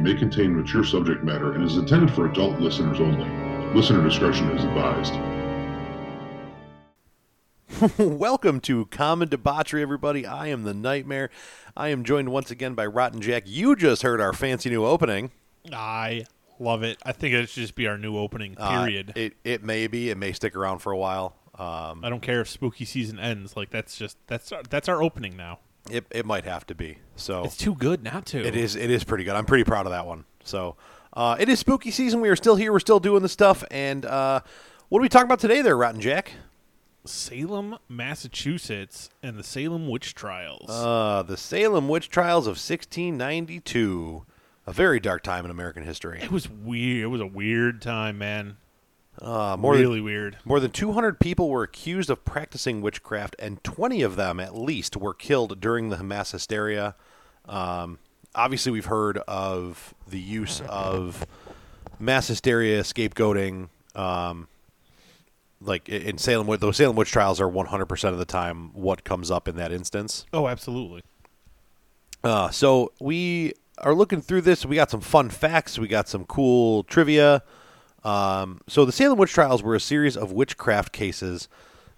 may contain mature subject matter and is intended for adult listeners only. Listener discretion is advised. Welcome to Common Debauchery, everybody. I am the Nightmare. I am joined once again by Rotten Jack. You just heard our fancy new opening. I love it. I think it should just be our new opening. Uh, Period. it it may be. It may stick around for a while. Um, I don't care if spooky season ends. Like that's just that's our, that's our opening now. It it might have to be. So It's too good not to. it is it is pretty good. I'm pretty proud of that one. So uh, it is spooky season. We are still here. We're still doing the stuff. And uh, what are we talking about today, there, Rotten Jack? Salem, Massachusetts, and the Salem witch trials. Uh, the Salem witch trials of 1692. A very dark time in American history. it was weird. It was a weird time, man. Uh, more than- really weird. More than 200 people were accused of practicing witchcraft, and 20 of them, at least, were killed during the mass hysteria. Um, obviously, we've heard of the use of mass hysteria, scapegoating. Um, like in Salem, those Salem witch trials are 100% of the time what comes up in that instance. Oh, absolutely. Uh, so we are looking through this. We got some fun facts. We got some cool trivia. Um, so the Salem witch trials were a series of witchcraft cases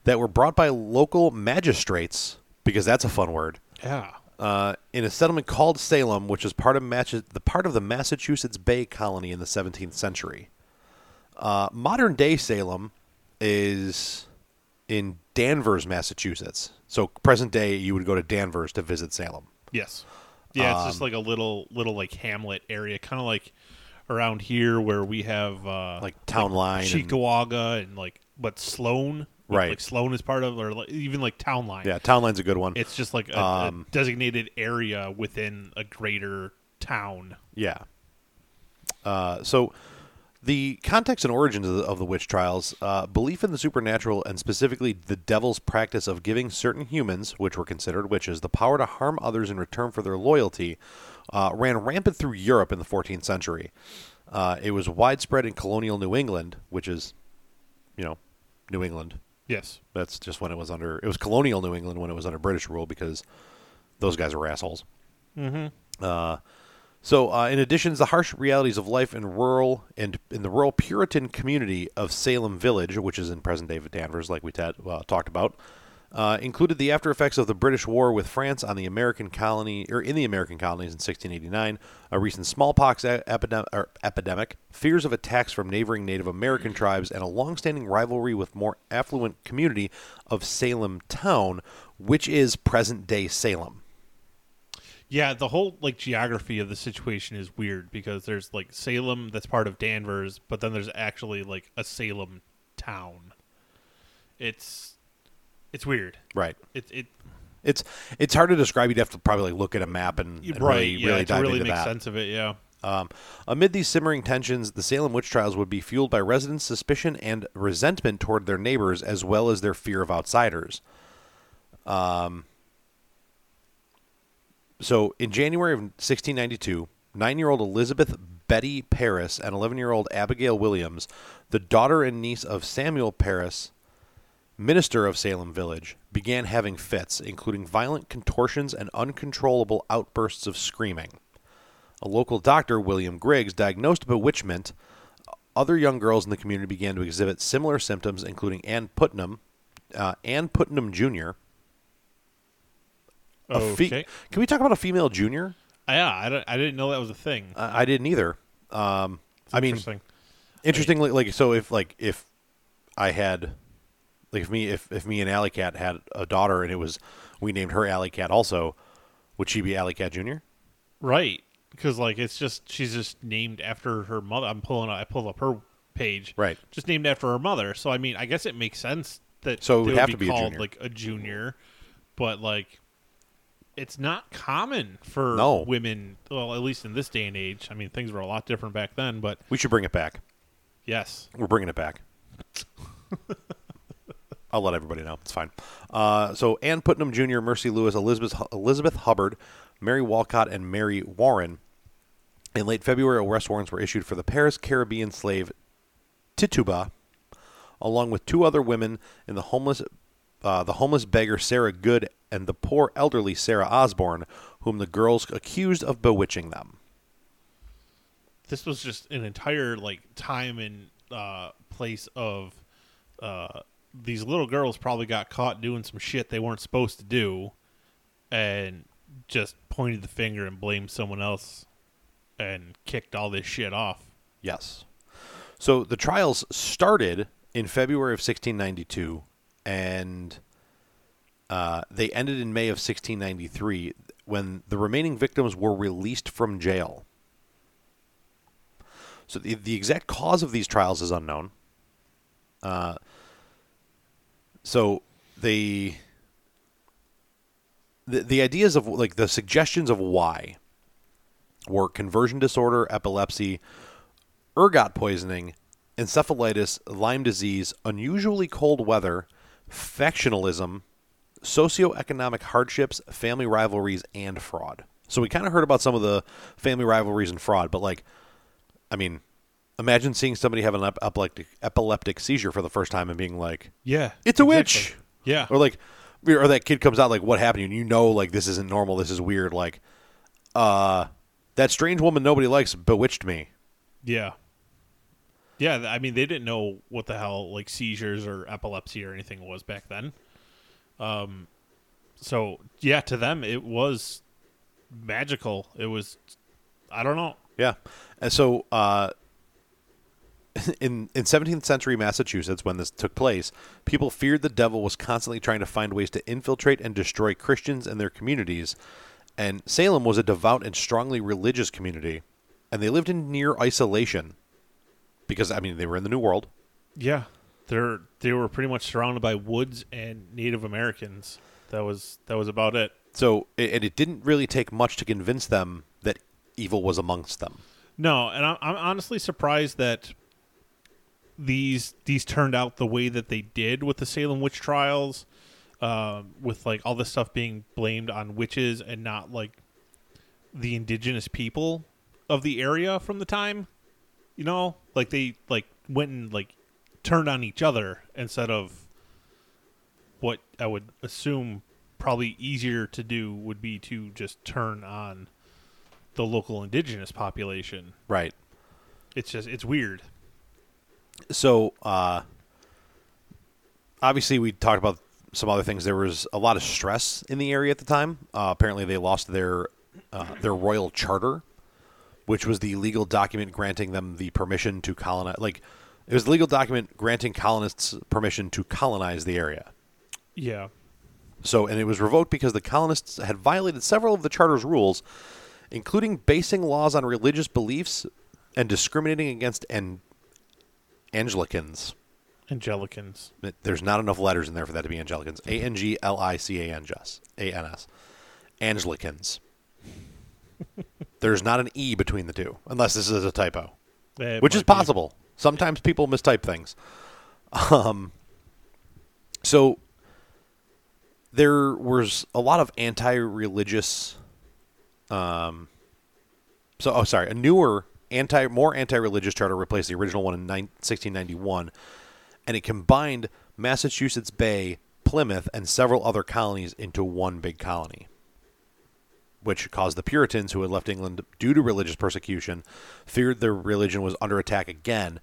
that were brought by local magistrates, because that's a fun word, Yeah. uh, in a settlement called Salem, which is part of Mach- the part of the Massachusetts Bay Colony in the 17th century. Uh, modern day Salem is in Danvers, Massachusetts. So present day, you would go to Danvers to visit Salem. Yes. Yeah, it's Um, just like a little little like hamlet area, kind of like around here where we have uh Like Town Line and- and, like but Sloan, Right. Like Sloan is part of, or like, even like Town Line. Yeah, Town Line's a good one. It's just like a, Um, a designated area within a greater town. Yeah. Uh, so, the context and origins of the, of the witch trials, uh, belief in the supernatural, and specifically the devil's practice of giving certain humans, which were considered witches, the power to harm others in return for their loyalty, uh, ran rampant through Europe in the 14th century. Uh, it was widespread in colonial New England, which is, you know, New England. Yes. That's just when it was under. It was colonial New England when it was under British rule because those guys were assholes. Mm-hmm. Uh, so, uh, in addition to the harsh realities of life in rural and in the rural Puritan community of Salem Village, which is in present-day of Danvers, like we ta- uh, talked about, uh, included the after effects of the British war with France on the American colony or in the American colonies in 1689, a recent smallpox epidem- or epidemic, fears of attacks from neighboring Native American tribes, and a long-standing rivalry with more affluent community of Salem Town, which is present-day Salem. Yeah, the whole like geography of the situation is weird because there's like Salem that's part of Danvers, but then there's actually like a Salem town. It's it's weird. Right. It it It's it's hard to describe. You'd have to probably like, look at a map and, and right, really, yeah, really dive really into make that. sense of it, yeah. Um, amid these simmering tensions, the Salem witch trials would be fueled by residents' suspicion and resentment toward their neighbors, as well as their fear of outsiders. Um, so, in January of 1692, nine-year-old Elizabeth Betty Parris and 11-year-old Abigail Williams, the daughter and niece of Samuel Parris, minister of Salem Village, began having fits, including violent contortions and uncontrollable outbursts of screaming. A local doctor, William Griggs, diagnosed bewitchment. Other young girls in the community began to exhibit similar symptoms, including Ann Putnam, uh, Ann Putnam Jr. A fe- Okay. Can we talk about a female junior? yeah, I, don't, I didn't know that was a thing. I I didn't either. Um, I mean, Interesting. interestingly, like so, if like if I had, like if me if if me and Alley Cat had a daughter and it was we named her Alley Cat also, would she be Alley Cat Junior? Right. Because like it's just she's just named after her mother. I'm pulling up, I pulled up her page. Right. Just named after her mother. So I mean, I guess it makes sense that So it would they have be to be called junior. like a junior. but like it's not common for No. women well at least in this day and age i mean things were a lot different back then but We should bring it back. yes We're bringing it back. I'll let everybody know. It's fine. Uh, so Ann Putnam Jr., Mercy Lewis, Elizabeth Elizabeth Hubbard, Mary Walcott, and Mary Warren. In late February, arrest warrants were issued for the Parris Caribbean slave Tituba, along with two other women in the homeless, uh, the homeless beggar Sarah Good and the poor elderly Sarah Osborne, whom the girls accused of bewitching them. this was just an entire like time and uh, place of uh, these little girls probably got caught doing some shit they weren't supposed to do and just pointed the finger and blamed someone else and kicked all this shit off Yes. So the trials started in February of 1692, and uh, they ended in May of 1693 when the remaining victims were released from jail. So the, the exact cause of these trials is unknown. Uh, so they the the ideas of like the suggestions of why were conversion disorder, epilepsy, ergot poisoning, encephalitis, Lyme disease, unusually cold weather, factionalism, socioeconomic hardships, family rivalries, and fraud. So we kind of heard about some of the family rivalries and fraud, but like, I mean, imagine seeing somebody have an ep- epileptic epileptic seizure for the first time and being like, yeah "It's a exactly. witch," yeah or like, or that kid comes out like, "What happened?" And you know, like this isn't normal. This is weird. Like, uh, that strange woman nobody likes bewitched me. Yeah. Yeah, I mean they didn't know what the hell like seizures or epilepsy or anything was back then. Um so yeah, to them it was magical. It was I don't know. Yeah, and so uh, in in 17th century Massachusetts, when this took place, people feared the devil was constantly trying to find ways to infiltrate and destroy Christians and their communities. And Salem was a devout and strongly religious community, and they lived in near isolation because I mean they were in the New World. Yeah. They're they were pretty much surrounded by woods and Native Americans. That was that was about it. So it, and it didn't really take much to convince them that evil was amongst them. No, and I'm, I'm honestly surprised that these these turned out the way that they did with the Salem witch trials, um, with like all this stuff being blamed on witches and not like the indigenous people of the area from the time. You know, like they like went and like turned on each other instead of what I would assume probably easier to do would be to just turn on the local indigenous population. Right. It's just it's weird. So uh, obviously we talked about some other things. There was a lot of stress in the area at the time. Uh, apparently they lost their uh, their royal charter which was the legal document granting them the permission to colonize like it was the legal document granting colonists permission to colonize the area. Yeah. so, and it was revoked because the colonists had violated several of the charter's rules, including basing laws on religious beliefs and discriminating against an- Anglicans. Angelicans. There's not enough letters in there for that to be Anglicans. A N G L I C A N S. A N S. Anglicans. There's not an E between the two, unless this is a typo, It which is might be. possible. Sometimes people mistype things. Um, so there was a lot of anti-religious. Um, so, oh, sorry, a newer anti, more anti-religious charter replaced the original one in nine, 1691, and it combined Massachusetts Bay, Plymouth, and several other colonies into one big colony. Which caused the Puritans, who had left England due to religious persecution, feared their religion was under attack again,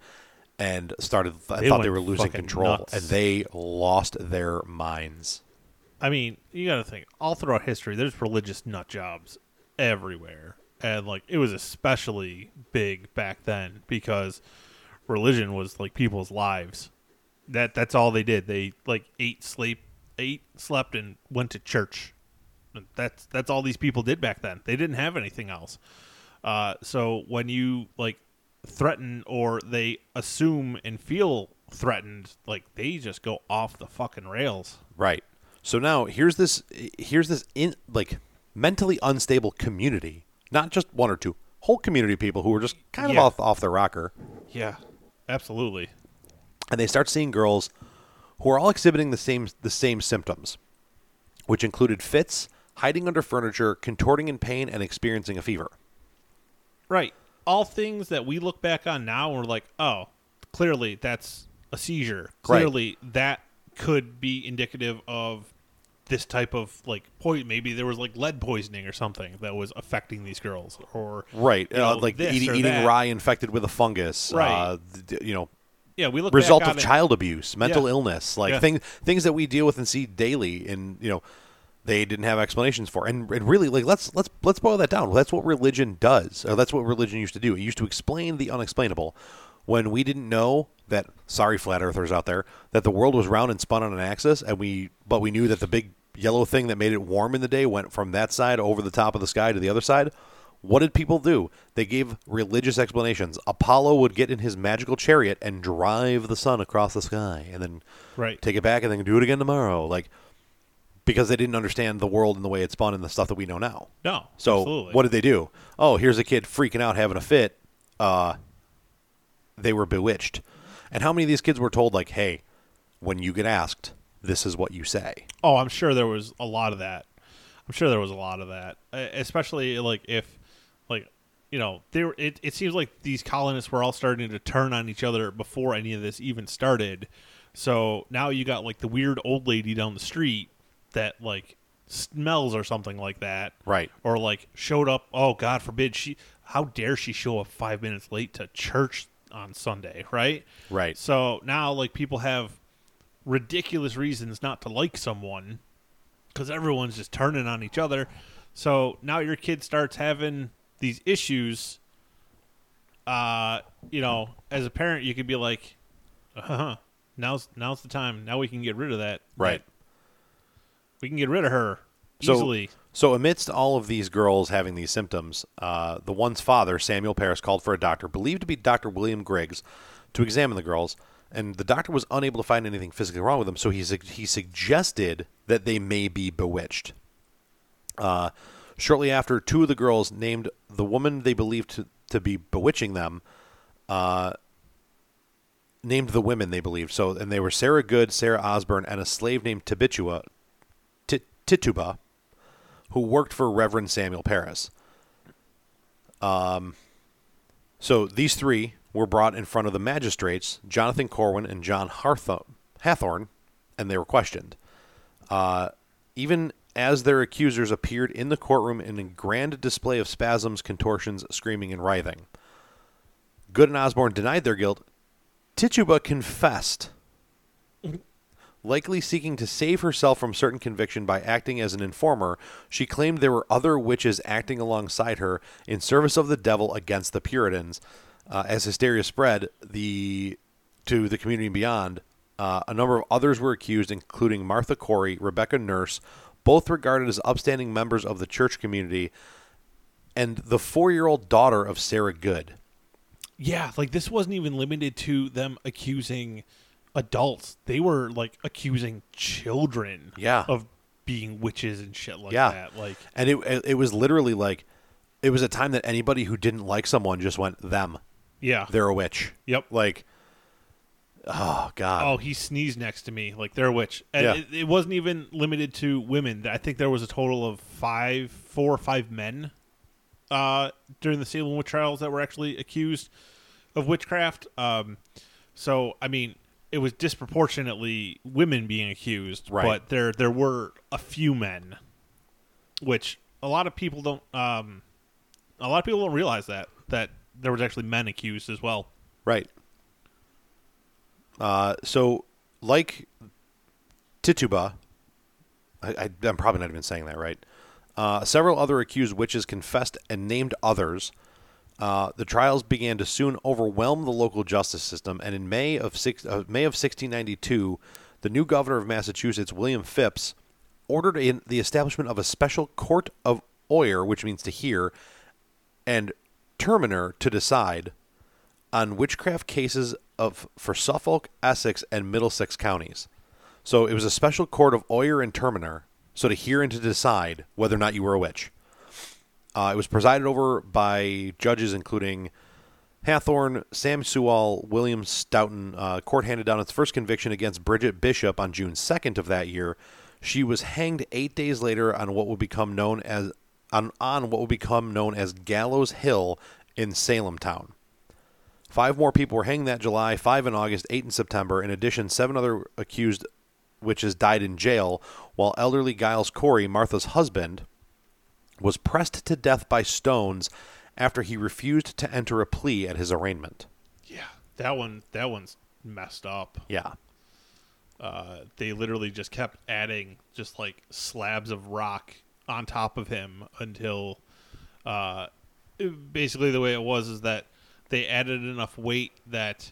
and started th- They thought they were losing control, nuts. and they lost their minds. I mean, you got to think all throughout history, there's religious nut jobs everywhere, and like it was especially big back then because religion was like people's lives. That that's all they did. They like ate, sleep, ate, slept, and went to church. That's that's all these people did back then. They didn't have anything else. Uh, so when you like threaten or they assume and feel threatened, like they just go off the fucking rails. Right. So now here's this here's this in like mentally unstable community, not just one or two, whole community of people who were just kind Yeah. of off off their rocker, Yeah, absolutely. and they start seeing girls who are all exhibiting the same the same symptoms, which included fits, hiding under furniture, contorting in pain, and experiencing a fever. Right. All things that we look back on now and we're like, oh, clearly that's a seizure. Right. Clearly that could be indicative of this type of like point Maybe there was like lead poisoning or something that was affecting these girls, or Right, you uh, like eating, that. rye infected with a fungus. Right. Uh, you know, Yeah, we look result of on it- child abuse, mental Yeah. illness, like Yeah. things things that we deal with and see daily, and you know, they didn't have explanations for. And, and really, like let's let's let's boil that down. That's what religion does, or that's what religion used to do. It used to explain the unexplainable. When we didn't know that, sorry, flat earthers out there, that the world was round and spun on an axis, and we but we knew that the big yellow thing that made it warm in the day went from that side over the top of the sky to the other side. What did people do? They gave religious explanations. Apollo would get in his magical chariot and drive the sun across the sky, and then Right. take it back and then do it again tomorrow. Like because they didn't understand the world and the way it spun and the stuff that we know now. No. So absolutely. what did they do? Oh, here's a kid freaking out having a fit. Uh, they were bewitched. And how many of these kids were told like, "Hey, when you get asked, this is what you say." Oh, I'm sure there was a lot of that. I'm sure there was a lot of that, especially like if, like, you know, there. It, it seems like these colonists were all starting to turn on each other before any of this even started. So now you got like the weird old lady down the street that like smells or something like that, Right. Or like showed up. Oh God forbid she. How dare she show up five minutes late to church on Sunday, right? Right. So now, like, people have ridiculous reasons not to like someone because everyone's just turning on each other. So now your kid starts having these issues. Uh, you know, as a parent, you could be like, "Uh-huh, now's now's the time. Now we can get rid of that. Right. that- we can get rid of her So- easily. So, amidst all of these girls having these symptoms, uh, the one's father, Samuel Parris, called for a doctor, believed to be Dr. William Griggs, to examine the girls. And the doctor was unable to find anything physically wrong with them, so he, sug- he suggested that they may be bewitched. Uh, shortly after, two of the girls named the woman they believed to, to be bewitching them, uh, named the women they believed. So, and they were Sarah Good, Sarah Osborne, and a slave named Tibitua, Ti- Tituba who worked for Reverend Samuel Parris. Um, so these three were brought in front of the magistrates, Jonathan Corwin and John Hathorne, and they were questioned. Uh, even as their accusers appeared in the courtroom in a grand display of spasms, contortions, screaming, and writhing. Good and Osborne denied their guilt. Tituba confessed Likely seeking to save herself from certain conviction by acting as an informer, she claimed there were other witches acting alongside her in service of the devil against the Puritans. Uh, as hysteria spread the to the community and beyond, uh, a number of others were accused, including Martha Corey, Rebecca Nurse, both regarded as upstanding members of the church community, and the four-year-old daughter of Sarah Good. Yeah, like this wasn't even limited to them accusing adults. They were like accusing children Yeah. of being witches and shit like Yeah. that. Like And it, it it was literally like it was a time that anybody who didn't like someone just went them. Yeah. They're a witch. Yep. Like oh god. Oh, he sneezed next to me. Like they're a witch. And Yeah. it, it wasn't even limited to women. I think there was a total of five, four or five men uh, during the Salem witch trials that were actually accused of witchcraft. Um, so, I mean, it was disproportionately women being accused, Right. but there there were a few men, which a lot of people don't. Um, a lot of people don't realize that that there was actually men accused as well. Right. Uh, so, like Tituba, I, I'm probably not even saying that right. Uh, several other accused witches confessed and named others. Uh, the trials began to soon overwhelm the local justice system, and in May of six, uh, May of 1692, the new governor of Massachusetts, William Phips, ordered in the establishment of a special court of oyer, which means to hear, and terminer to decide on witchcraft cases of for Suffolk, Essex, and Middlesex counties. So it was a special court of oyer and terminer, so to hear and to decide whether or not you were a witch. Uh, it was presided over by judges including Hathorne, Sam Sewall, William Stoughton. Uh, court handed down its first conviction against Bridget Bishop on June 2nd of that year. She was hanged eight days later on what would become known as on, on what would become known as Gallows Hill in Salem Town. Five more people were hanged that July, five in August, eight in September. In addition, seven other accused witches died in jail, while elderly Giles Corey, Martha's husband, was pressed to death by stones after he refused to enter a plea at his arraignment. Yeah, that one. That one's messed up. Yeah. Uh, they literally just kept adding just like slabs of rock on top of him until uh, basically the way it was is that they added enough weight that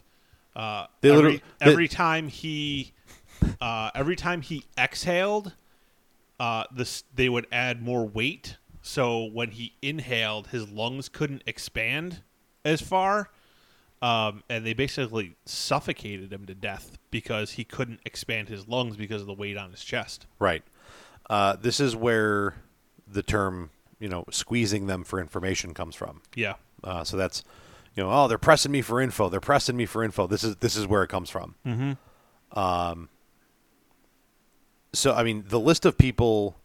uh, They every, they- every time he uh, every time he exhaled, uh, this they would add more weight. So when he inhaled, his lungs couldn't expand as far, um, and they basically suffocated him to death because he couldn't expand his lungs because of the weight on his chest. Right. Uh, this is where the term, you know, squeezing them for information comes from. Yeah, Uh, so that's, you know, oh, they're pressing me for info. They're pressing me for info. This is this is where it comes from. Mm-hmm. Um. So I mean, the list of people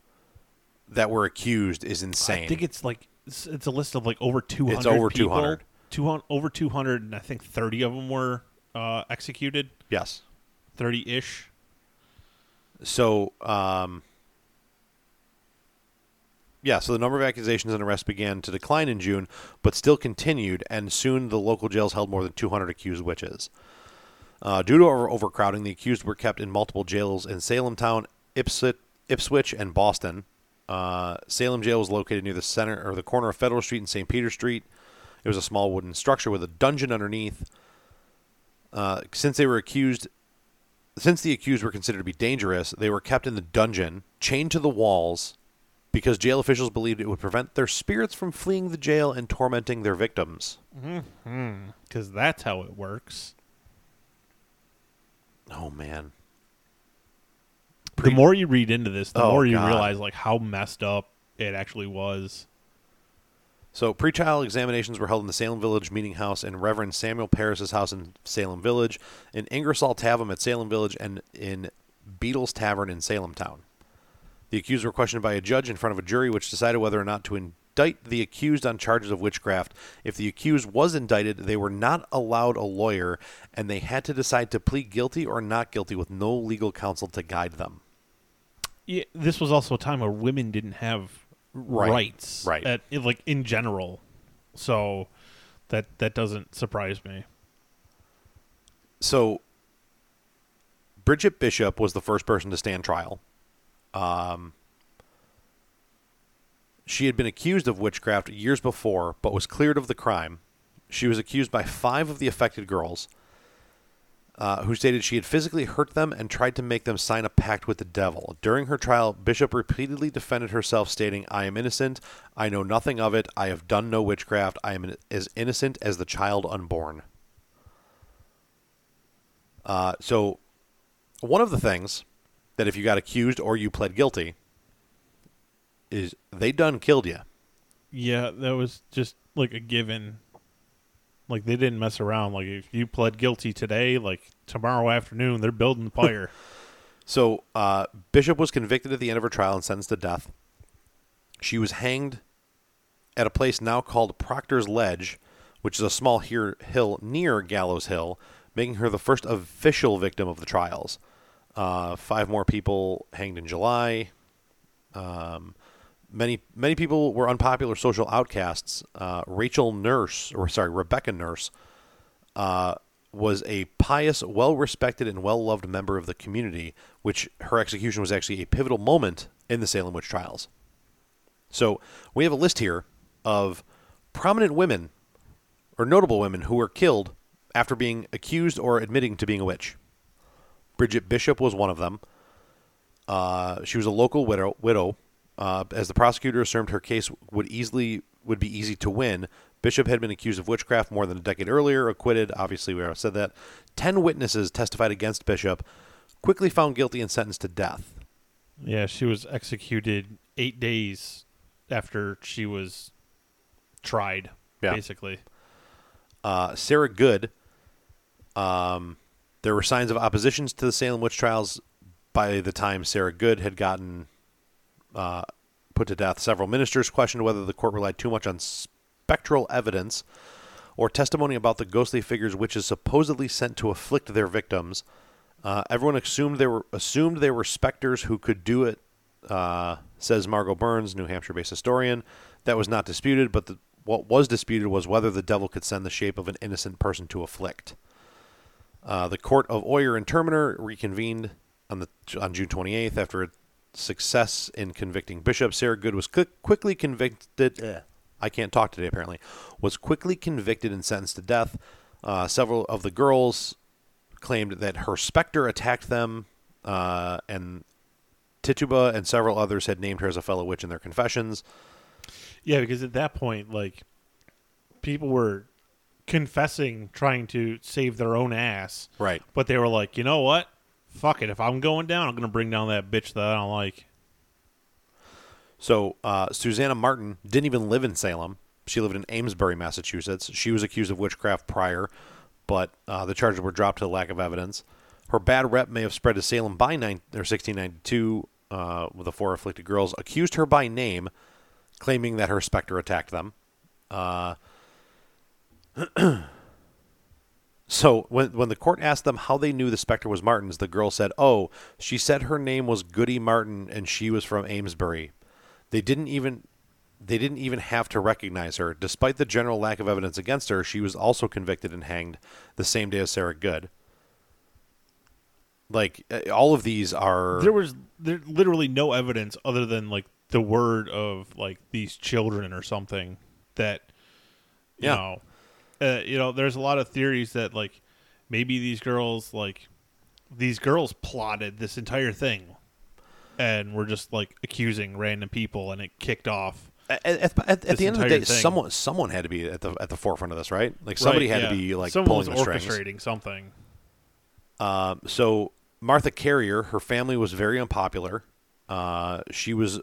that were accused is insane. I think it's like it's, it's a list of like over two hundred. It's over 200. 200 over two hundred, and I think thirty of them were uh, executed. yes. Thirty ish. So, um, yeah, so the number of accusations and arrests began to decline in June, but still continued, and soon the local jails held more than 200 accused witches. Uh, due to over- overcrowding, the accused were kept in multiple jails in Salem Town, Ipswich, Ipswich and Boston. Uh, Salem Jail was located near the center or the corner of Federal Street and St. Peter Street. It was a small wooden structure with a dungeon underneath. Uh, since they were accused since the accused were considered to be dangerous, they were kept in the dungeon, chained to the walls, because jail officials believed it would prevent their spirits from fleeing the jail and tormenting their victims. Mm-hmm. Because that's how it works. Oh man. the more you read into this, the Oh, more you God. realize like how messed up it actually was. So pretrial examinations were held in the Salem Village Meeting House in Reverend Samuel Parris's house in Salem Village, in Ingersoll Tavern at Salem Village, and in Beadle's Tavern in Salem Town. The accused were questioned by a judge in front of a jury, which decided whether or not to indict the accused on charges of witchcraft. If the accused was indicted, they were not allowed a lawyer, and they had to decide to plead guilty or not guilty with no legal counsel to guide them. Yeah, this was also a time where women didn't have Right. rights, Right. At, like in general, so that that doesn't surprise me. so Bridget Bishop was the first person to stand trial. Um, she had been accused of witchcraft years before, but was cleared of the crime. She was accused by five of the affected girls, uh, who stated she had physically hurt them and tried to make them sign a pact with the devil. During her trial, Bishop repeatedly defended herself, stating, I am innocent. I know nothing of it. I have done no witchcraft. I am as innocent as the child unborn. Uh, so, one of the things that if you got accused or you pled guilty is they done killed you. Yeah, that was just like a given. Like they didn't mess around. Like if you pled guilty today, like tomorrow afternoon, they're building the pyre. So, uh, Bishop was convicted at the end of her trial and sentenced to death. She was hanged at a place now called Proctor's Ledge, which is a small here, hill near Gallows Hill, making her the first official victim of the trials. Uh, five more people hanged in July. Um, many many people were unpopular social outcasts. Uh, Rachel Nurse, or sorry, Rebecca Nurse, uh, was a pious, well respected, and well loved member of the community, which her execution was actually a pivotal moment in the Salem witch trials. So we have a list here of prominent women or notable women who were killed after being accused or admitting to being a witch. Bridget Bishop was one of them. Uh, she was a local widow. Widow, uh, as the prosecutor assumed her case would easily would be easy to win. Bishop had been accused of witchcraft more than a decade earlier, acquitted. Obviously, we already said that. Ten witnesses testified against Bishop. quickly found guilty and sentenced to death. Yeah, she was executed eight days after she was tried. Yeah. Basically. Uh, Sarah Good. Um, there were signs of oppositions to the Salem witch trials by the time Sarah Good had gotten uh, put to death. Several ministers questioned whether the court relied too much on spectral evidence or testimony about the ghostly figures witches supposedly sent to afflict their victims. Uh, everyone assumed they were assumed they were specters who could do it, uh, says Margo Burns, New Hampshire-based historian. That was not disputed, but the, what was disputed was whether the devil could send the shape of an innocent person to afflict. Uh, the court of Oyer and Terminer reconvened on the on June 28th after a success in convicting Bishop. Sarah Good was quick, quickly convicted. I can't talk today. Apparently, was quickly convicted and sentenced to death. Uh, several of the girls claimed that her specter attacked them, uh, and Tituba and several others had named her as a fellow witch in their confessions. Yeah, because at that point, like, people were confessing, trying to save their own ass. Right. But they were like, you know what? Fuck it. If I'm going down, I'm going to bring down that bitch that I don't like. So uh, Susanna Martin didn't even live in Salem. She lived in Amesbury, Massachusetts. She was accused of witchcraft prior, but uh, the charges were dropped to lack of evidence. Her bad rep may have spread to Salem by nine, or 1692 uh, with the four afflicted girls. Accused her by name, claiming that her specter attacked them. Uh, so when when the court asked them how they knew the specter was Martin's, the girl said, "Oh, she said her name was Goody Martin and she was from Amesbury." They didn't even they didn't even have to recognize her. Despite the general lack of evidence against her, she was also convicted and hanged the same day as Sarah Good. Like uh, all of these are There was there literally no evidence other than like the word of like these children or something that you Yeah. know uh, you know there's a lot of theories that like maybe these girls like these girls plotted this entire thing and were just like accusing random people and it kicked off at, at, at, at the end of the day, thing. someone someone had to be at the at the forefront of this, right? Like somebody Right, had to be like someone pulling was the strings. orchestrating something Um, so Martha Carrier, her family was very unpopular. Uh, she was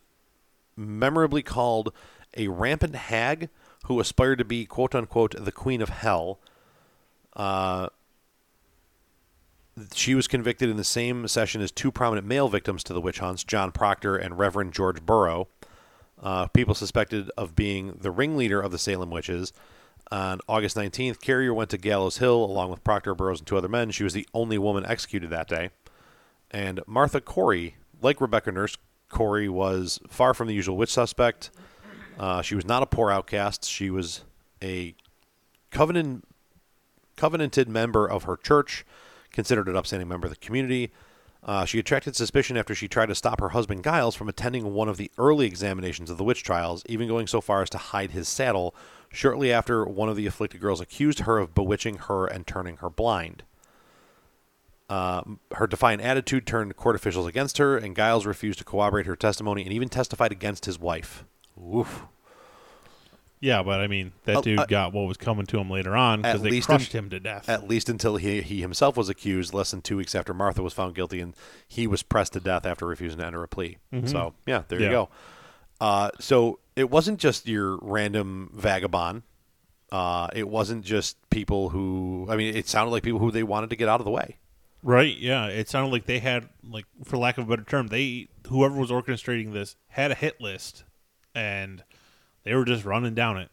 memorably called a rampant hag who aspired to be "quote unquote" the queen of hell. Uh, she was convicted in the same session as two prominent male victims to the witch hunts, John Proctor and Reverend George Burrow. Uh, people suspected of being the ringleader of the Salem witches. On August 19th, Carrier went to Gallows Hill along with Proctor, Burroughs, and two other men. She was the only woman executed that day. And Martha Corey, like Rebecca Nurse, Corey was far from the usual witch suspect. Uh, she was not a poor outcast. She was a covenant, covenanted member of her church, considered an upstanding member of the community. Uh, she attracted suspicion after she tried to stop her husband Giles from attending one of the early examinations of the witch trials, even going so far as to hide his saddle. Shortly after, one of the afflicted girls accused her of bewitching her and turning her blind. Uh, her defiant attitude turned court officials against her, and Giles refused to corroborate her testimony and even testified against his wife. Oof. Yeah but i mean that Uh, dude uh, got what was coming to him later on because they least crushed in- him to death At least until he, he himself was accused less than two weeks after Martha was found guilty, and he was pressed to death after refusing to enter a plea. So, yeah, there you go. Uh, so it wasn't just your random vagabond. Uh, it wasn't just people who, I mean, it sounded like people who they wanted to get out of the way. Right. Yeah. It sounded like they had, like, for lack of a better term, they whoever was orchestrating this had a hit list, and they were just running down it.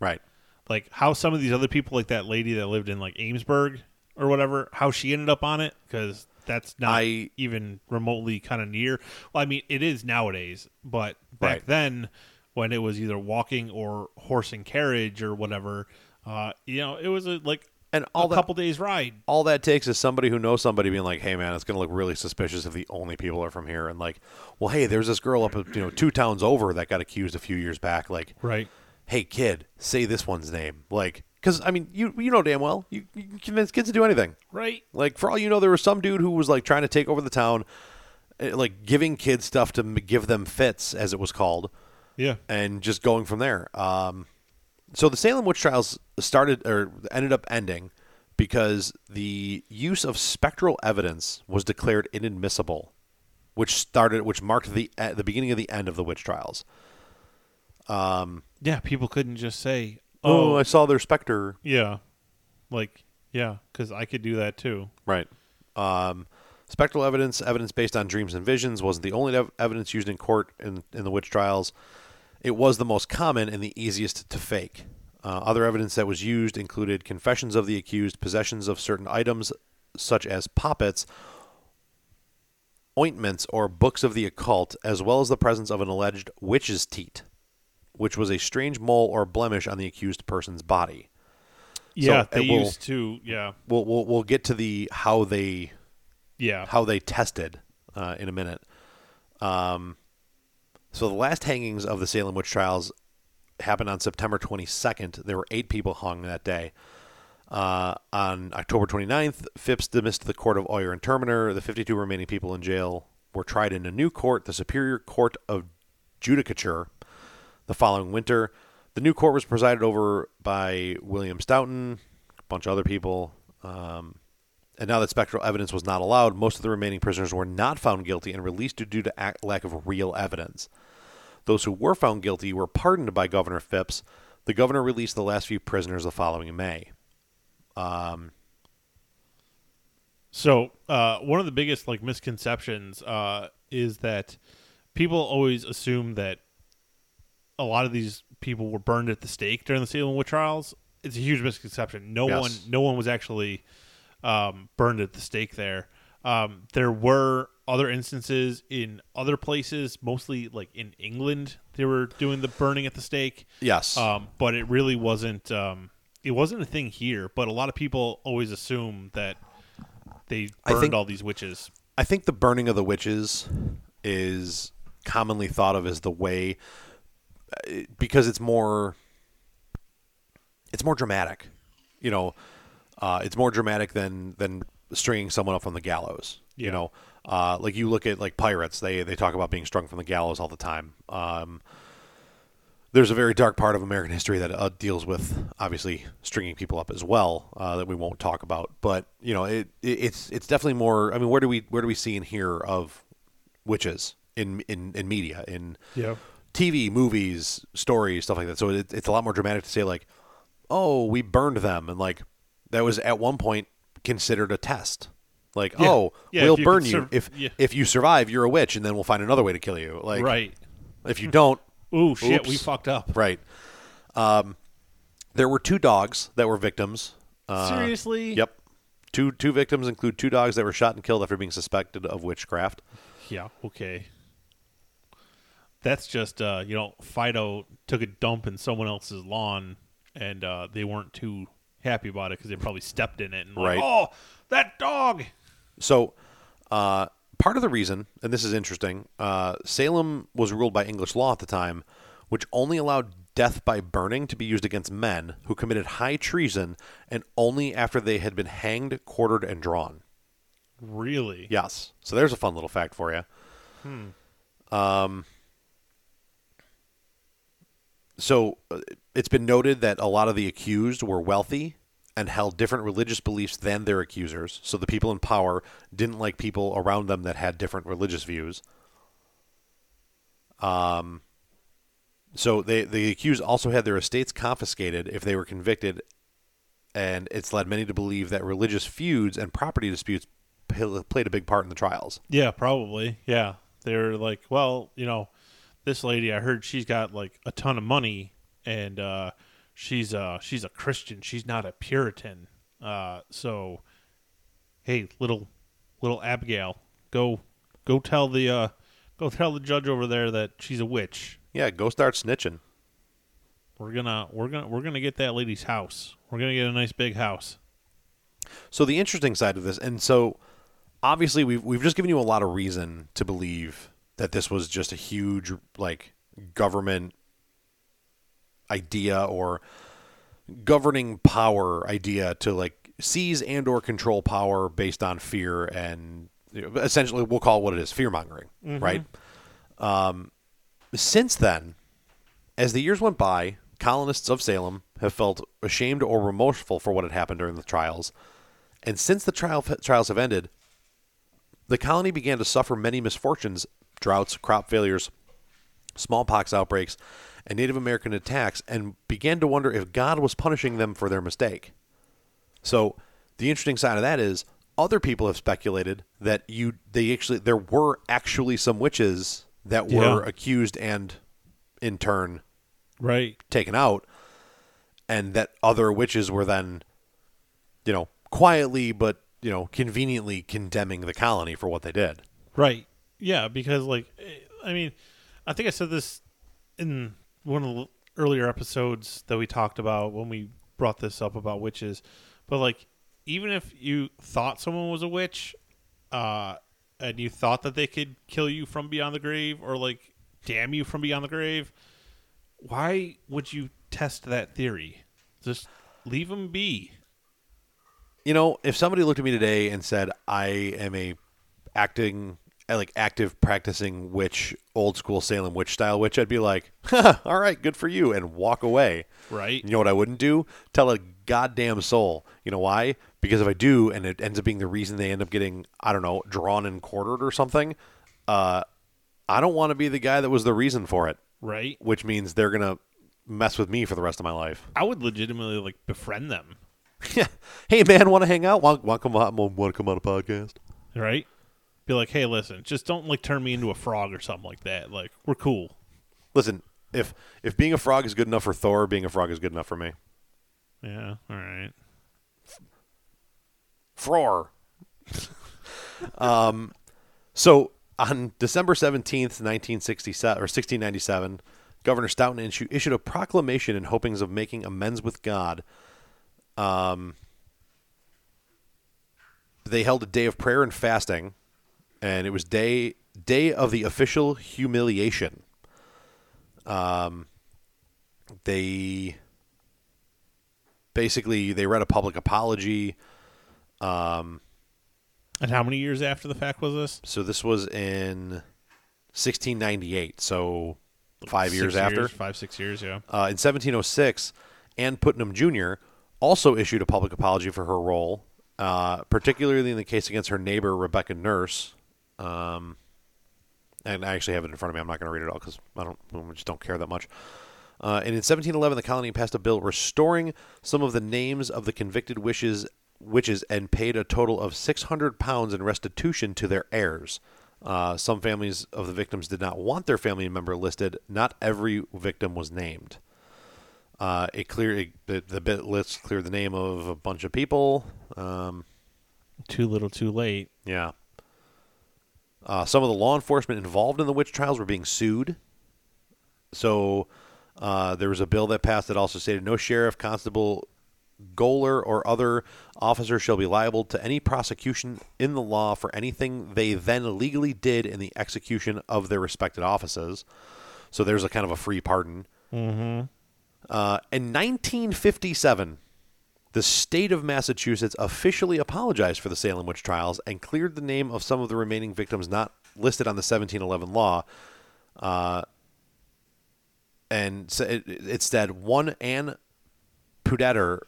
Right. Like how some of these other people, like that lady that lived in like Amesburg or whatever, how she ended up on it because that's not I- even remotely kind of near. Well, I mean, it is nowadays, but back Right. then when it was either walking or horse and carriage or whatever, uh, you know, it was a, like And all a that- couple days ride. all that takes is somebody who knows somebody being like, "Hey, man, it's going to look really suspicious if the only people are from here." And like, well, hey, there's this girl up, you know, two towns over that got accused a few years back. Like, Right. hey, kid, say this one's name. Like, because I mean, you you know damn well you, you can convince kids to do anything. Right. Like, for all you know, there was some dude who was like trying to take over the town, eh, like giving kids stuff to give them fits, as it was called, Yeah. and just going from there. Um, so the Salem witch trials started or ended up ending because the use of spectral evidence was declared inadmissible, which started, which marked the uh, the beginning of the end of the witch trials. Um, Yeah, people couldn't just say, Oh, "Oh, I saw their specter. yeah," like yeah, because I could do that too. Right. Um, spectral evidence, evidence based on dreams and visions, wasn't the only ev- evidence used in court in, in the witch trials. It was the most common and the easiest to fake. Uh, other evidence that was used included confessions of the accused, possessions of certain items such as poppets, ointments, or books of the occult, as well as the presence of an alleged witch's teat, which was a strange mole or blemish on the accused person's body. Yeah, it they will- used to. Yeah, We'll, we'll, we'll get to the how they yeah. how they tested uh, in a minute. Um, so the last hangings of the Salem witch trials happened on September 22nd. There were eight people hung that day. Uh, on October 29th, Phips dismissed the court of Oyer and Terminer. The 52 remaining people in jail were tried in a new court, the Superior Court of Judicature, the following winter. The new court was presided over by William Stoughton, a bunch of other people. Um, and now that spectral evidence was not allowed, most of the remaining prisoners were not found guilty and released due to act- lack of real evidence. Those who were found guilty were pardoned by Governor Phips. The governor released the last few prisoners the following May. So uh, one of the biggest like misconceptions uh, is that people always assume that a lot of these people were burned at the stake during the Salem witch trials. It's a huge misconception. No Yes. one, no one was actually um, burned at the stake there. Um, there were other instances in other places, mostly like in England. They were doing the burning at the stake. Yes. Um, but it really wasn't. Um, it wasn't a thing here. But a lot of people always assume that they I burned think- all these witches. I think the burning of the witches is commonly thought of as the way uh, because it's more it's more dramatic. You know, uh, it's more dramatic than than stringing someone up on the gallows. You know, uh, like you look at like pirates, they they talk about being strung from the gallows all the time. Um, there's a very dark part of American history that uh, deals with obviously stringing people up as well uh, that we won't talk about. But you know, it, it it's it's definitely more. I mean, where do we where do we see and hear of witches in in, in media in Yeah. TV, movies, stories, stuff like that. So it, it's a lot more dramatic to say like, oh, we burned them, and like that was at one point considered a test. Like, Yeah. oh, Yeah, we'll you burn you sur- if yeah. if you survive, you're a witch, and then we'll find another way to kill you. Like, right. if you don't, Ooh, shit, we fucked up. Right. Um, there were two dogs that were victims. Uh, Seriously? Yep. Two two victims include two dogs that were shot and killed after being suspected of witchcraft. Yeah. Okay. That's just uh, you know, Fido took a dump in someone else's lawn, and uh, they weren't too happy about it because they probably stepped in it and like, Right. oh, that dog. So, uh, part of the reason, and this is interesting, uh, Salem was ruled by English law at the time, which only allowed death by burning to be used against men who committed high treason, and only after they had been hanged, quartered, and drawn. Really? Yes. So there's a fun little fact for you. Hmm. Um, so uh, it's been noted that a lot of the accused were wealthy and held different religious beliefs than their accusers. So the people in power didn't like people around them that had different religious views. Um, so they the accused also had their estates confiscated if they were convicted, and it's led many to believe that religious feuds and property disputes played a big part in the trials. Yeah, probably. Yeah. They're like, well, you know, this lady, I heard she's got like a ton of money and uh she's uh she's a Christian. She's not a Puritan. Uh so hey, little little Abigail, go go tell the uh go tell the judge over there that she's a witch. Yeah, go start snitching. We're gonna we're gonna we're gonna get that lady's house. We're gonna get a nice big house. So the interesting side of this, and so obviously we've we've just given you a lot of reason to believe that this was just a huge like government idea or governing power idea to like seize and or control power based on fear and you know, essentially we'll call it what it is fear mongering right um, since then as the years went by colonists of salem have felt ashamed or remorseful for what had happened during the trials. And since the trial, trials have ended, the colony began to suffer many misfortunes droughts, crop failures, smallpox outbreaks, and Native American attacks, and began to wonder if God was punishing them for their mistake. So, the interesting side of that is other people have speculated that you they actually there were actually some witches that were Yeah. accused and in turn Right. taken out and that other witches were then you know quietly but you know conveniently condemning the colony for what they did Right. Yeah, because like I mean, I think I said this in one of the earlier episodes that we talked about when we brought this up about witches. But like even if you thought someone was a witch, uh and you thought that they could kill you from beyond the grave or like damn you from beyond the grave, why would you test that theory? Just leave them be. you know if somebody looked at me today and said i am a acting like active practicing witch old school salem witch style witch i'd be like all right good for you and walk away Right. You know what I wouldn't do? Tell a goddamn soul. You know why? Because if I do, and it ends up being the reason they end up getting, I don't know, drawn and quartered or something, uh, I don't want to be the guy that was the reason for it. Right. Which means they're gonna mess with me for the rest of my life. I would legitimately like befriend them. Yeah. hey man, want to hang out? Want, want come out? Want to come on a podcast? right? Be like, hey, listen, just don't like turn me into a frog or something like that. Like, we're cool. Listen, if if being a frog is good enough for Thor, being a frog is good enough for me. Yeah, all right. Fror. um, so on December 17th, 1967, or 1697, Governor Stoughton issu- issued a proclamation in hopings of making amends with God. Um, they held a day of prayer and fasting, and it was day day of the official humiliation. Um, they basically they read a public apology. Um, And how many years after the fact was this? so this was in 1698, so five Six years after. five, six years, yeah. Uh, in 1706, Anne Putnam Jr. also issued a public apology for her role, uh, particularly in the case against her neighbor Rebecca Nurse. Um, and I actually have it in front of me. I'm not going to read it all because I don't, I just don't care that much. Uh, and in 1711, the colony passed a bill restoring some of the names of the convicted witches, witches and paid a total of 600 pounds in restitution to their heirs. Uh, some families of the victims did not want their family member listed. Not every victim was named. Uh, it clear it, the, the bit lists cleared the name of a bunch of people. Um, Too little, too late. yeah. Uh, some of the law enforcement involved in the witch trials were being sued. So uh, there was a bill that passed that also stated no sheriff, constable, gaoler, or other officer shall be liable to any prosecution in the law for anything they then legally did in the execution of their respected offices. So there's a kind of a free pardon. Mm-hmm. Uh, in 1957, the state of Massachusetts officially apologized for the Salem witch trials and cleared the name of some of the remaining victims not listed on the 1711 law. Uh, and so it, it said one Anne Pudeator,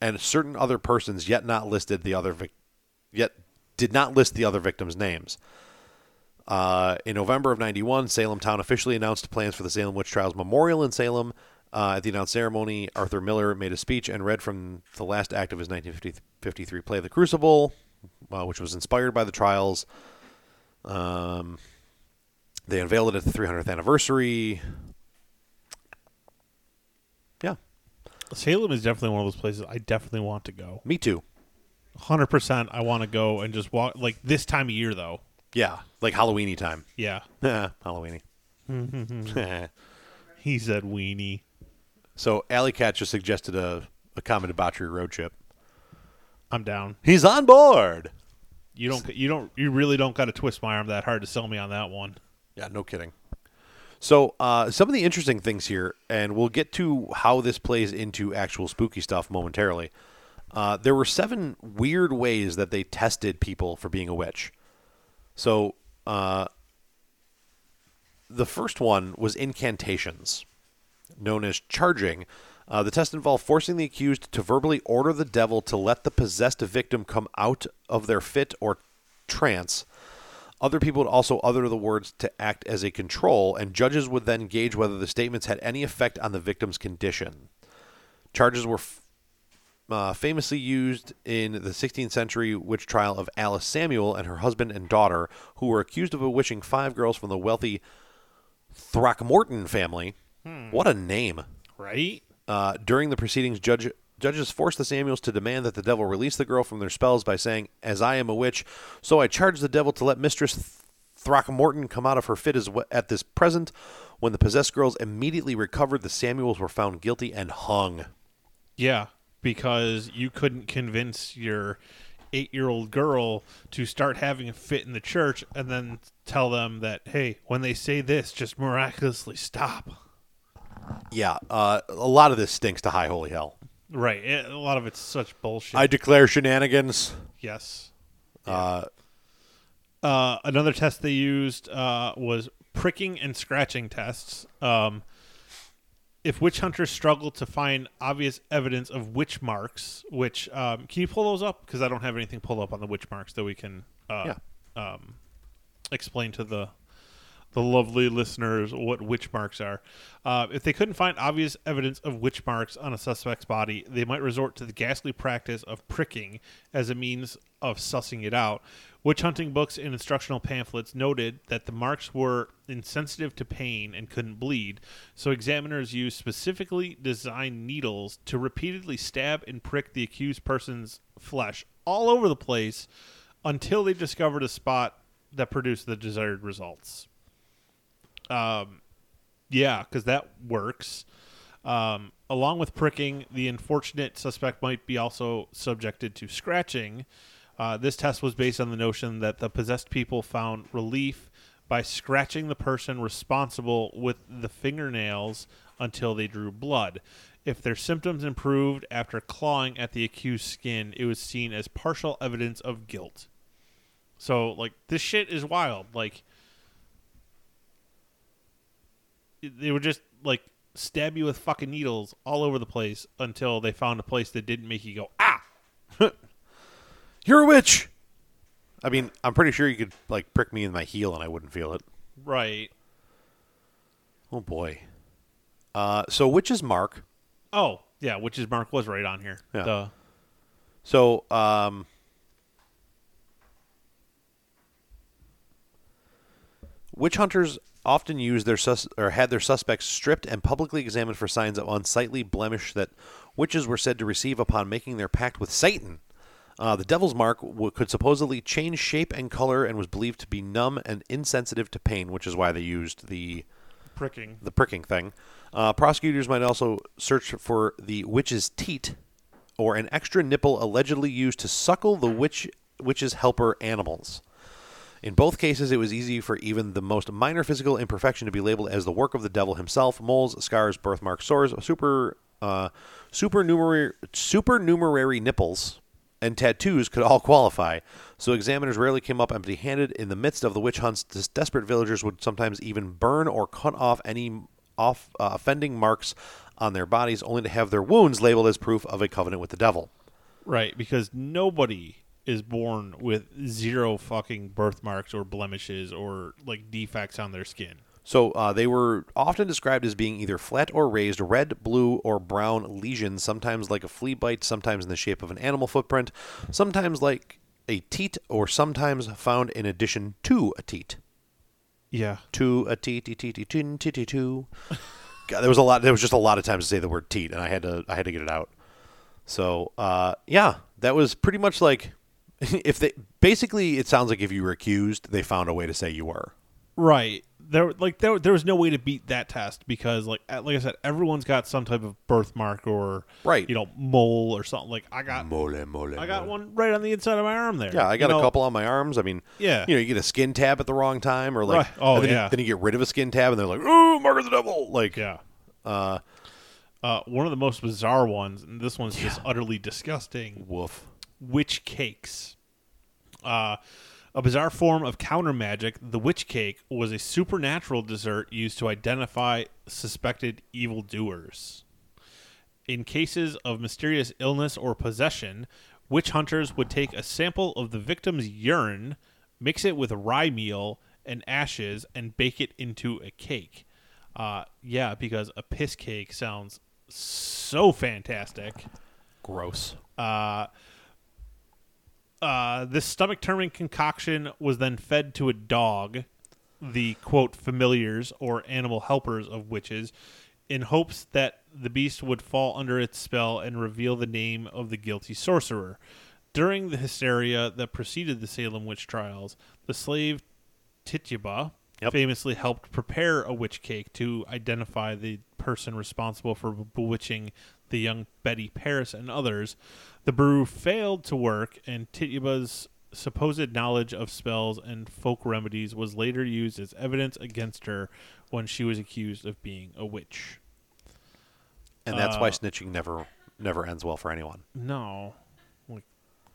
and certain other persons yet not listed the other vic- yet did not list the other victims' names. Uh, in November of 91, Salem Town officially announced plans for the Salem Witch Trials Memorial in Salem. Uh, at the announced ceremony, Arthur Miller made a speech and read from the last act of his 1953 play, The Crucible, uh, which was inspired by the trials. Um, they unveiled it at the 300th anniversary. Yeah, Salem is definitely one of those places I definitely want to go. me too. 100% I want to go and just walk, like this time of year, though. Yeah, like Halloweeny time. Yeah. Halloweeny. He said weenie. So Alley Cat just suggested a, a common debauchery road trip. I'm down. He's on board. You don't, you don't, you really don't got to twist my arm that hard to sell me on that one. Yeah, no kidding. So, uh, some of the interesting things here, and we'll get to how this plays into actual spooky stuff momentarily. Uh, there were seven weird ways that they tested people for being a witch. So, uh, the first one was incantations, known as charging. Uh, the test involved forcing the accused to verbally order the devil to let the possessed victim come out of their fit or trance. Other people would also utter the words to act as a control, and judges would then gauge whether the statements had any effect on the victim's condition. Charges were f- uh, famously used in the 16th century witch trial of Alice Samuel and her husband and daughter, who were accused of bewitching five girls from the wealthy Throckmorton family. What a name! Right? Uh, during the proceedings, judge, judges forced the Samuels to demand that the devil release the girl from their spells by saying, "As I am a witch, so I charge the devil to let Mistress Throckmorton come out of her fit as w- at this present." When the possessed girls immediately recovered, the Samuels were found guilty and hung. Yeah, because you couldn't convince your eight-year-old girl to start having a fit in the church, and then tell them that, hey, when they say this, just miraculously stop. Yeah, uh, a lot of this stinks to high holy hell. Right. It, a lot of it's such bullshit. I declare shenanigans. yes. Uh, Uh, another test they used uh, was pricking and scratching tests. Um, if witch hunters struggle to find obvious evidence of witch marks, which um, can you pull those up? Because I don't have anything pulled up on the witch marks that we can uh, um, explain to the the lovely listeners what witch marks are. Uh, if they couldn't find obvious evidence of witch marks on a suspect's body, they might resort to the ghastly practice of pricking as a means of sussing it out. Witch hunting books and instructional pamphlets noted that the marks were insensitive to pain and couldn't bleed, so examiners used specifically designed needles to repeatedly stab and prick the accused person's flesh all over the place until they discovered a spot that produced the desired results. Um, yeah, because that works. Um, along with pricking, the unfortunate suspect might be also subjected to scratching. Uh, this test was based on the notion that the possessed people found relief by scratching the person responsible with the fingernails until they drew blood. If their symptoms improved after clawing at the accused skin, it was seen as partial evidence of guilt. So, like, this shit is wild. Like, they would just like stab you with fucking needles all over the place until they found a place that didn't make you go ah. You're a witch. I mean, I'm pretty sure you could like prick me in my heel and I wouldn't feel it. Right. Oh boy. Uh, so witch's mark. Oh yeah, which is Mark was right on here. Yeah. The- So um, witch hunters often used their sus- or had their suspects stripped and publicly examined for signs of unsightly blemish that witches were said to receive upon making their pact with Satan. Uh, the devil's mark w- could supposedly change shape and color and was believed to be numb and insensitive to pain, which is why they used the pricking. the pricking thing. Uh, prosecutors might also search for the witch's teat, or an extra nipple allegedly used to suckle the witch witch's helper animals. In both cases, it was easy for even the most minor physical imperfection to be labeled as the work of the devil himself. Moles, scars, birthmarks, sores, super uh, supernumerary supernumerary nipples, and tattoos could all qualify. So examiners rarely came up empty-handed. In the midst of the witch hunts, des- desperate villagers would sometimes even burn or cut off any off uh, offending marks on their bodies, only to have their wounds labeled as proof of a covenant with the devil. Right, because nobody is born with zero fucking birthmarks or blemishes or like defects on their skin. So uh, they were often described as being either flat or raised, red, blue, or brown lesions, sometimes like a flea bite, sometimes in the shape of an animal footprint, sometimes like a teat, or sometimes found in addition to a teat. Yeah. To a teat, teat, teat, teat, teat, teat. God, there was a lot. There was just a lot of times to say the word teat, and I had to. I had to get it out. So, uh, yeah, that was pretty much like if they basically. It sounds like if you were accused, they found a way to say you were. Right. There like there there was no way to beat that test because like like I said everyone's got some type of birthmark or Right. you know mole or something like I got Mole, mole, I got one right on the inside of my arm there. Yeah, I got You a know, couple on my arms. I mean, Yeah. you know, you get a skin tab at the wrong time, or like, Right. Oh, then, yeah. you, then you get rid of a skin tab, and they're like, "Oh, mark of the devil!" Like, Yeah. uh, Uh, one of the most bizarre ones, and this one's just utterly disgusting. woof. Witch cakes. Uh, a bizarre form of counter magic, the witch cake was a supernatural dessert used to identify suspected evildoers. In cases of mysterious illness or possession, witch hunters would take a sample of the victim's urine, mix it with rye meal and ashes, and bake it into a cake. Uh, yeah, because a piss cake sounds so fantastic. Gross. Uh, uh, this stomach turning concoction was then fed to a dog, the quote familiars or animal helpers of witches, in hopes that the beast would fall under its spell and reveal the name of the guilty sorcerer. During the hysteria that preceded the Salem witch trials, the slave Tituba Yep. famously helped prepare a witch cake to identify the person responsible for bewitching the young Betty Parris and others. The brew failed to work, and Tituba's supposed knowledge of spells and folk remedies was later used as evidence against her when she was accused of being a witch. And that's why Uh, snitching never never ends well for anyone. No. Like,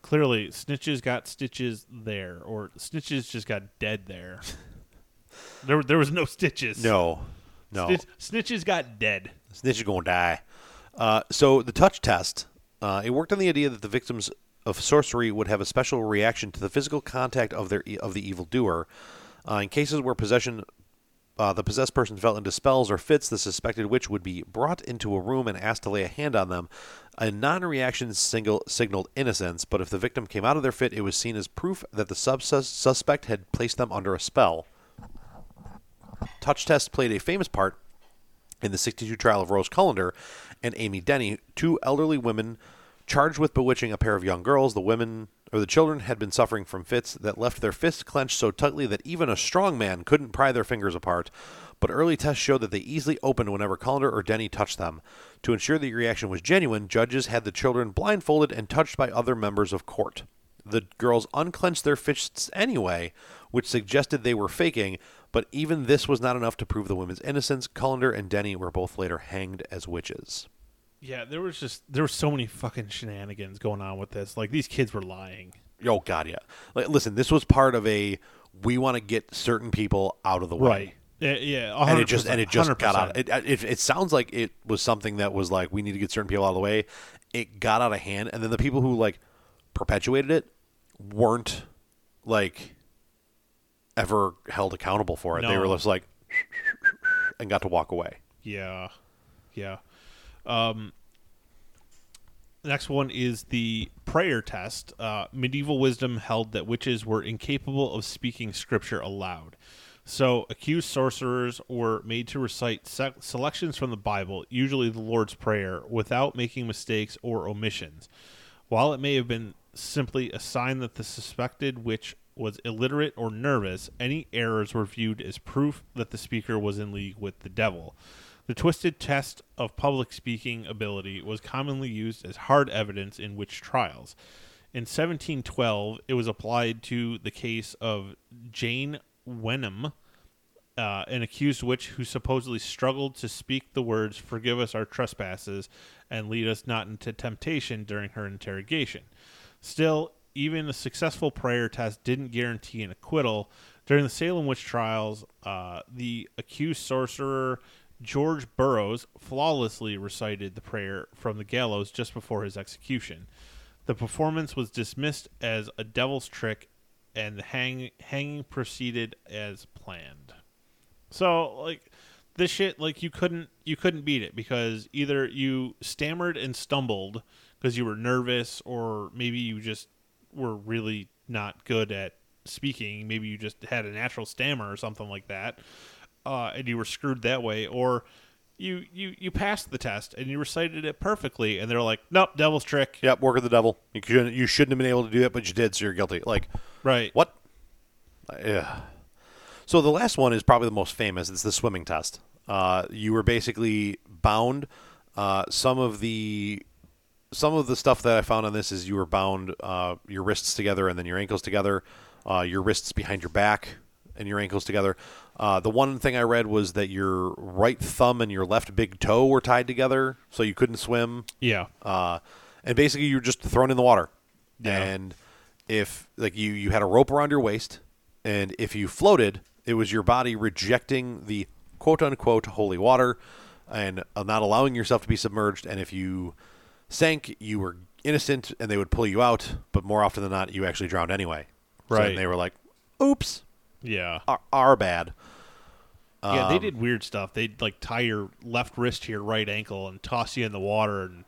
clearly, snitches got stitches there, or snitches just got dead there. there, there was no stitches. No. No. Snitch- snitches got dead. Snitch is going to die. Uh, so the touch test, uh, it worked on the idea that the victims of sorcery would have a special reaction to the physical contact of their of the evildoer. Uh, in cases where possession, uh, the possessed person fell into spells or fits, the suspected witch would be brought into a room and asked to lay a hand on them. A non-reaction single signaled innocence, but if the victim came out of their fit, it was seen as proof that the suspect had placed them under a spell. Touch test played a famous part in the 62 trial of Rose Cullender and Amy Denny, two elderly women charged with bewitching a pair of young girls. The women or the children had been suffering from fits that left their fists clenched so tightly that even a strong man couldn't pry their fingers apart. But early tests showed that they easily opened whenever Cullender or Denny touched them. To ensure the reaction was genuine, judges had the children blindfolded and touched by other members of court. The girls unclenched their fists anyway, which suggested they were faking, but even this was not enough to prove the women's innocence. Cullender and Denny were both later hanged as witches. Yeah, there was just there were so many fucking shenanigans going on with this. Like these kids were lying. Oh God, yeah. Like, listen, this was part of a we want to get certain people out of the way, Right. Yeah, yeah. And it just and it just got out. It, uh, it it sounds like it was something that was like we need to get certain people out of the way. It got out of hand, and then the people who like perpetuated it weren't like ever held accountable for it. They were just like and got to walk away. Yeah, yeah. Um, next one is the prayer test. Uh, medieval wisdom held that witches were incapable of speaking scripture aloud. So, accused sorcerers were made to recite se- selections from the Bible, usually the Lord's Prayer, without making mistakes or omissions. While it may have been simply a sign that the suspected witch was illiterate or nervous, any errors were viewed as proof that the speaker was in league with the devil. The twisted test of public speaking ability was commonly used as hard evidence in witch trials. In 1712, it was applied to the case of Jane Wenham, uh, an accused witch who supposedly struggled to speak the words "Forgive us our trespasses" and "Lead us not into temptation" during her interrogation. Still, even a successful prayer test didn't guarantee an acquittal. During the Salem witch trials, uh, the accused sorcerer George Burroughs flawlessly recited the prayer from the gallows just before his execution. The performance was dismissed as a devil's trick, and the hang- hanging proceeded as planned. So, like this shit, like you couldn't you couldn't beat it because either you stammered and stumbled because you were nervous, or maybe you just were really not good at speaking. Maybe you just had a natural stammer or something like that, uh, and you were screwed that way, or you you you passed the test and you recited it perfectly, and they're like, "Nope, devil's trick." Yep, work of the devil. You shouldn't you shouldn't have been able to do it, but you did, so you're guilty. Like Right. What? Yeah. So the last one is probably the most famous. It's the swimming test. Uh, you were basically bound. Uh, some of the some of the stuff that I found on this is you were bound uh, your wrists together and then your ankles together, uh, your wrists behind your back and your ankles together. Uh, the one thing I read was that your right thumb and your left big toe were tied together, so you couldn't swim Yeah. uh, and basically you were just thrown in the water. Yeah. And if like you you had a rope around your waist, and if you floated, it was your body rejecting the quote unquote holy water. and uh, not allowing yourself to be submerged. And if you sank, you were innocent, and they would pull you out. But more often than not, you actually drowned anyway. So Right. they were like, "Oops, Yeah. our, our bad." Yeah, they Um, did weird stuff. They'd like tie your left wrist to your right ankle and toss you in the water and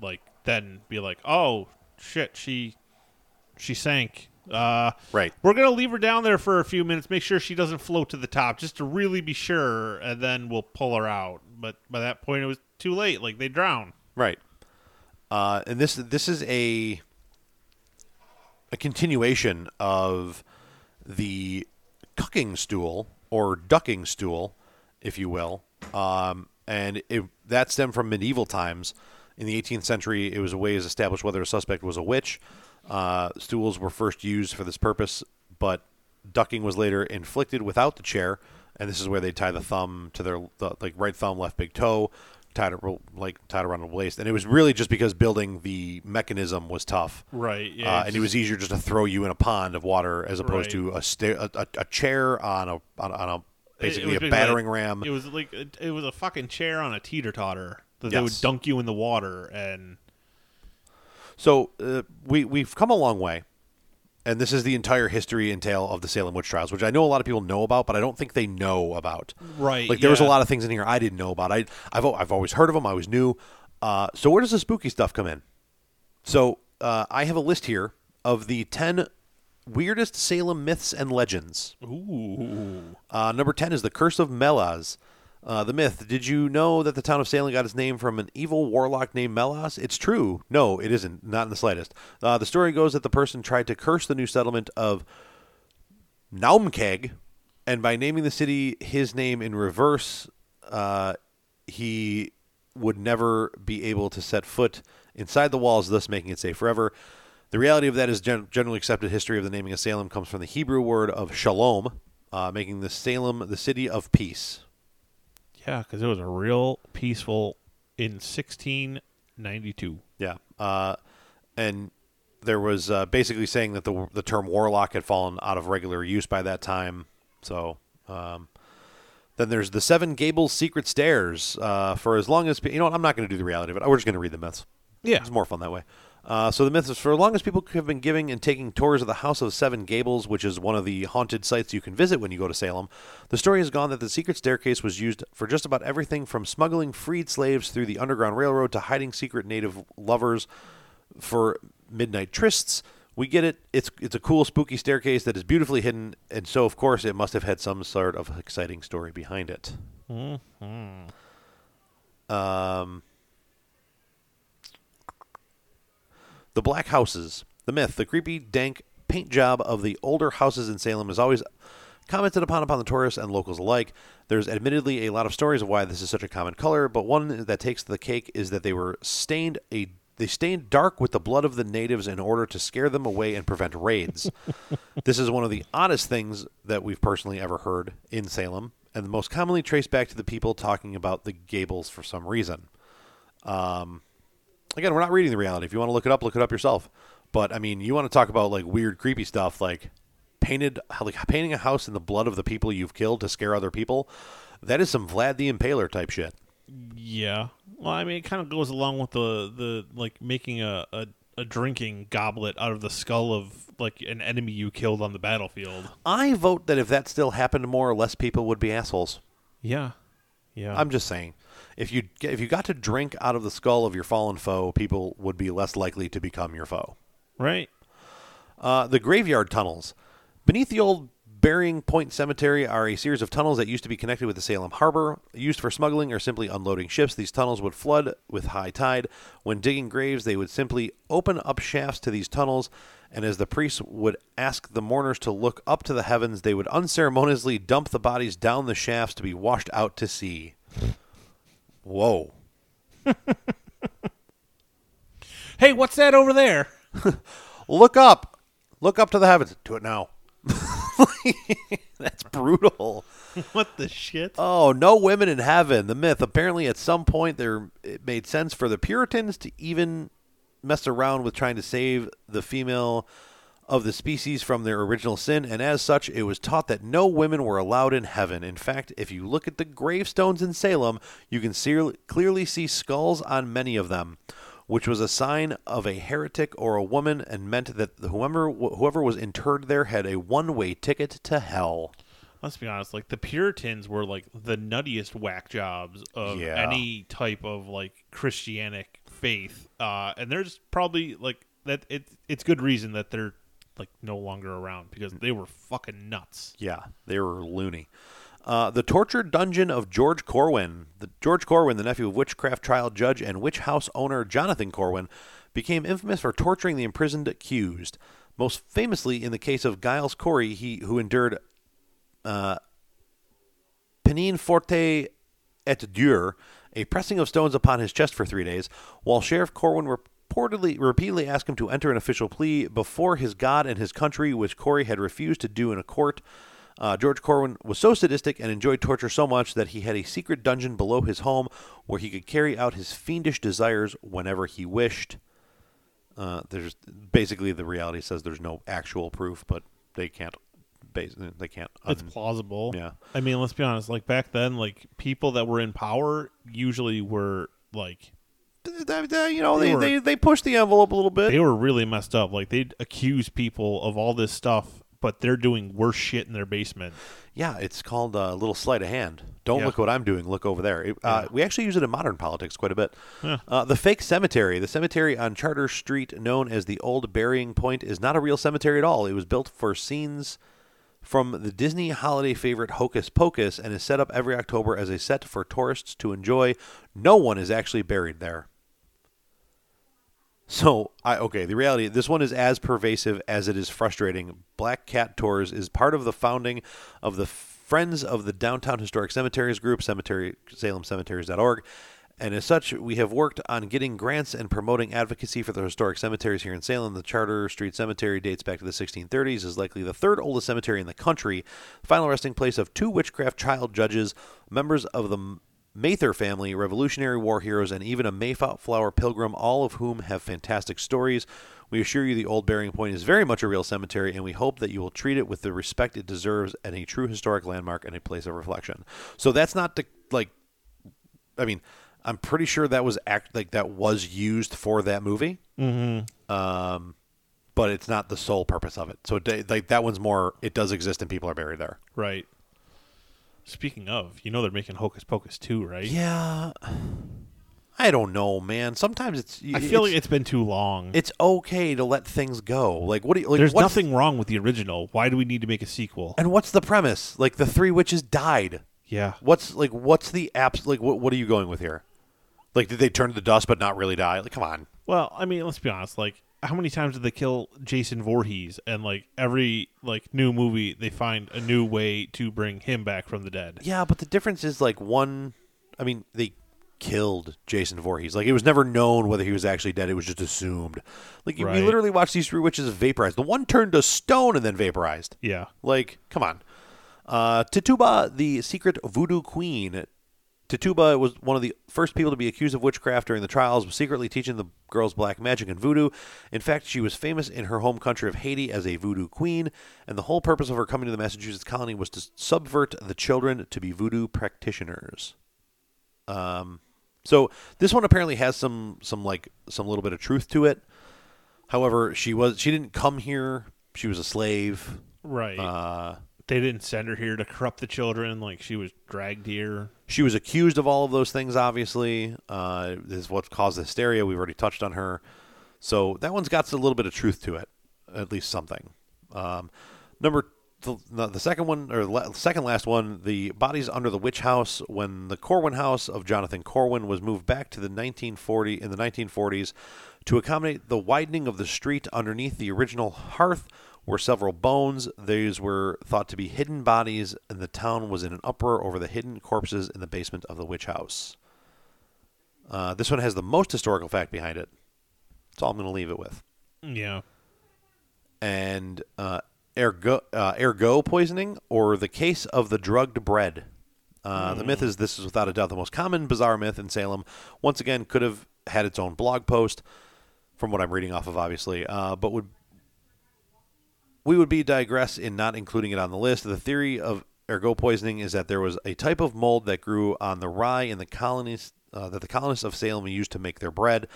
like then be like, "Oh shit, she she sank." Uh Right. We're going to leave her down there for a few minutes, make sure she doesn't float to the top just to really be sure and then we'll pull her out. But by that point it was too late, like they drown. Right. Uh, and this this is a a continuation of the cucking stool or ducking stool, if you will. Um, and it, that stemmed from medieval times. In the 18th century, it was a way to establish whether a suspect was a witch. Uh, stools were first used for this purpose, but ducking was later inflicted without the chair. And this is where they tie the thumb to their the, like right thumb, left big toe, tied like tied around the waist. And it was really just because building the mechanism was tough. Right. Yeah. Uh, and it was easier just to throw you in a pond of water as opposed Right. to a, sta- a, a chair on a on, a- on a basically a battering like- ram. It was like it, was a fucking chair on a teeter totter that they would dunk you in the water and So uh, we we've come a long way, and this is the entire history and tale of the Salem witch trials, which I know a lot of people know about, but I don't think they know about. Right, Like there was a lot of things in here I didn't know about. I I've I've always heard of them. I was new. Uh, so where does the spooky stuff come in? So uh, I have a list here of the ten weirdest Salem myths and legends. ooh. Uh, number 10 is the Curse of Melas. Uh, the myth. Did you know that the town of Salem got its name from an evil warlock named Melas? It's true. No, it isn't. Not in the slightest. Uh, the story goes that the person tried to curse the new settlement of Naumkeag, and by naming the city his name in reverse, uh, he would never be able to set foot inside the walls, thus making it safe forever. The reality of that is gen- generally accepted history of the naming of Salem comes from the Hebrew word of shalom, uh, making the Salem the city of peace. Yeah, because it was a real peaceful in 1692. Yeah, uh, and there was uh, basically saying that the the term warlock had fallen out of regular use by that time. So um, then there's the Seven Gables secret stairs. Uh, for as long as you know, what, I'm not going to do the reality of it. We're just going to read the myths. Yeah. it's more fun that way. Uh, so the myth is for as long as people have been giving and taking tours of the House of Seven Gables, which is one of the haunted sites you can visit when you go to Salem, the story has gone that the secret staircase was used for just about everything from smuggling freed slaves through the Underground Railroad to hiding secret native lovers for midnight trysts. We get it. It's it's a cool, spooky staircase that is beautifully hidden, and so of course it must have had some sort of exciting story behind it. Um, the Black Houses. The myth, the creepy, dank paint job of the older houses in Salem is always commented upon upon the tourists and locals alike. There's admittedly a lot of stories of why this is such a common color, but one that takes the cake is that they were stained a they stained dark with the blood of the natives in order to scare them away and prevent raids. this is one of the oddest things that we've personally ever heard in Salem, and the most commonly traced back to the people talking about the gables for some reason. Um, again, we're not reading the reality. If you want to look it up, look it up yourself. But I mean, you want to talk about like weird, creepy stuff, like painted, like painting a house in the blood of the people you've killed to scare other people. That is some Vlad the Impaler type shit. Yeah. Well, I mean, it kind of goes along with the the like making a, a a drinking goblet out of the skull of like an enemy you killed on the battlefield. I vote that if that still happened, more or less people would be assholes. Yeah. Yeah. I'm just saying, if you if you got to drink out of the skull of your fallen foe, people would be less likely to become your foe. right. Uh, the graveyard tunnels. Beneath the old Burying Point Cemetery are a series of tunnels that used to be connected with the Salem Harbor. Used for smuggling or simply unloading ships, these tunnels would flood with high tide. When digging graves, they would simply open up shafts to these tunnels, and as the priests would ask the mourners to look up to the heavens, they would unceremoniously dump the bodies down the shafts to be washed out to sea. Whoa. Hey, what's that over there? Look up. Look up to the heavens. Do it now. That's brutal. what the shit? Oh, no women in heaven. The myth. Apparently, at some point, there it made sense for the Puritans to even mess around with trying to save the female of the species from their original sin, and as such, it was taught that no women were allowed in heaven. In fact, if you look at the gravestones in Salem, you can see, clearly see skulls on many of them, which was a sign of a heretic or a woman, and meant that whoever whoever was interred there had a one-way ticket to hell. Let's be honest, like the Puritans were like the nuttiest whack jobs of Yeah. any type of like Christianic faith. Uh, and there's probably like that it it's good reason that they're like no longer around because they were fucking nuts. Yeah, they were loony. Uh, the torture dungeon of George Corwin. The George Corwin, the nephew of witchcraft trial judge and witch house owner Jonathan Corwin, became infamous for torturing the imprisoned accused. Most famously, in the case of Giles Corey, he who endured uh, peine forte et dure, a pressing of stones upon his chest for three days, while Sheriff Corwin reportedly repeatedly asked him to enter an official plea before his God and his country, which Corey had refused to do in a court. Uh, George Corwin was so sadistic and enjoyed torture so much that he had a secret dungeon below his home where he could carry out his fiendish desires whenever he wished. Uh, there's basically the reality says there's no actual proof, but they can't. They can't. It's plausible. yeah. I mean, let's be honest. Like back then, like people that were in power usually were like you know, They they, were- they, they push the envelope a little bit. they were really messed up. Like they'd accuse people of all this stuff, but they're doing worse shit in their basement. yeah, it's called a little sleight of hand. Don't Yeah. look what I'm doing. Look over there. It- uh, Yeah. We actually use it in modern politics quite a bit. Yeah. Uh, the fake cemetery. The cemetery on Charter Street, known as the Old Burying Point, is not a real cemetery at all. It was built for scenes from the Disney holiday favorite Hocus Pocus and is set up every October as a set for tourists to enjoy. No one is actually buried there. So, I okay, the reality this one is as pervasive as it is frustrating. Black Cat Tours is part of the founding of the Friends of the Downtown Historic Cemeteries group, cemetery salemcemeteries.org. And as such, we have worked on getting grants and promoting advocacy for the historic cemeteries here in Salem. The Charter Street Cemetery dates back to the 1630s, is likely the third oldest cemetery in the country, final resting place of two witchcraft child judges, members of the Mather family, Revolutionary War heroes, and even a Mayflower pilgrim, all of whom have fantastic stories. We assure you the Old Burying Point is very much a real cemetery, and we hope that you will treat it with the respect it deserves and a true historic landmark and a place of reflection. So that's not the like. I mean, I'm pretty sure that was act like that was used for that movie. Mm-hmm. Um, but it's not the sole purpose of it. So like that one's more. It does exist, and people are buried there. Right. Speaking of, you know they're making Hocus Pocus too, right? Yeah. I don't know, man. Sometimes it's. I feel like it's been too long. it's okay to let things go. Like what do you like? There's nothing wrong with the original. Why do we need to make a sequel? And what's the premise? Like the three witches died. Yeah. What's like? What's the apps? Like what? What are you going with here? Like did they turn to the dust but not really die? Like come on. Well, I mean, let's be honest. Like, how many times did they kill Jason Voorhees? And like every like new movie, they find a new way to bring him back from the dead. Yeah, but the difference is like one. I mean, they killed Jason Voorhees. Like it was never known whether he was actually dead. It was just assumed. Like you we literally watched these three witches vaporized. The one turned to stone and then vaporized. Yeah. Like, come on. Uh, Tituba, the secret voodoo queen. Tituba was one of the first people to be accused of witchcraft during the trials, was secretly teaching the girls black magic and voodoo. In fact, she was famous in her home country of Haiti as a voodoo queen, and the whole purpose of her coming to the Massachusetts colony was to subvert the children to be voodoo practitioners. Um, so this one apparently has some some like some little bit of truth to it. However, she was she didn't come here. She was a slave. Right. Uh, they didn't send her here to corrupt the children. Like she was dragged here. She was accused of all of those things, obviously. Uh, is what caused the hysteria. We've already touched on her. So that one's got a little bit of truth to it, at least something. Um, number the, the second one, or la- second last one, the bodies under the witch house when the Corwin house of Jonathan Corwin was moved back to the 1940 in the 1940s to accommodate the widening of the street underneath the original hearth were several bones. These were thought to be hidden bodies, and the town was in an uproar over the hidden corpses in the basement of the witch house. Uh, this one has the most historical fact behind it. That's all I'm going to leave it with. Yeah. And uh, ergo, uh, ergo poisoning, or the case of the drugged bread. Uh, The myth is this is without a doubt the most common bizarre myth in Salem. Once again, could have had its own blog post, from what I'm reading off of, obviously, uh, but would we would be digress in not including it on the list. The theory of ergot poisoning is that there was a type of mold that grew on the rye in the colonies uh, that the colonists of Salem used to make their bread.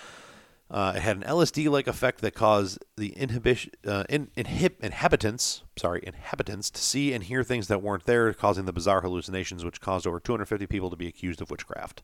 Uh, it had an LSD-like effect that caused the inhibition uh, in, inhib- inhabitants, sorry, inhabitants to see and hear things that weren't there, causing the bizarre hallucinations, which caused over 250 people to be accused of witchcraft.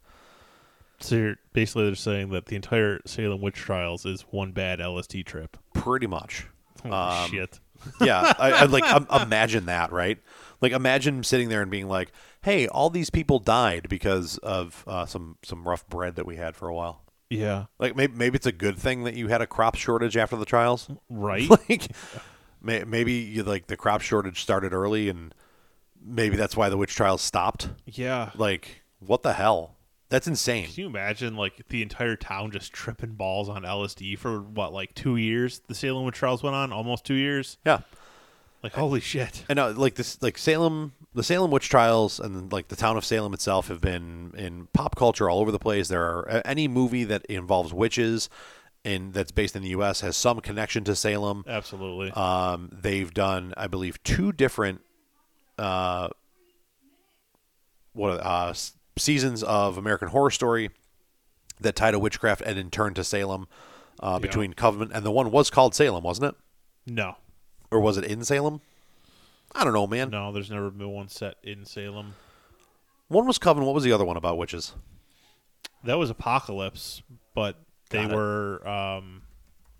So you're, basically, they're saying that the entire Salem witch trials is one bad LSD trip. Pretty much. Holy Um, shit! Yeah, I, I like um, imagine that, right? Like imagine sitting there and being like, "Hey, all these people died because of uh, some some rough bread that we had for a while." Yeah, Like maybe maybe it's a good thing that you had a crop shortage after the trials. right. like may, maybe you like the crop shortage started early and maybe that's why the witch trials stopped. yeah. Like what the hell? That's insane. Can you imagine like the entire town just tripping balls on LSD for what, like two years? The Salem witch trials went on almost two years. Yeah. Like holy shit! And uh, like this, like Salem, the Salem witch trials, and like the town of Salem itself have been in pop culture all over the place. There are any movie that involves witches, and that's based in the U.S. has some connection to Salem. Absolutely. Um, they've done, I believe, two different uh, what are uh, seasons of American Horror Story that tied to witchcraft and in turn to Salem uh, Yeah. between Covenant and the one was called Salem, wasn't it? no, Or was it in Salem? I don't know, man. no. There's never been one set in Salem. One was Coven. What was the other one about witches? That was Apocalypse, but they Got it. were. Um,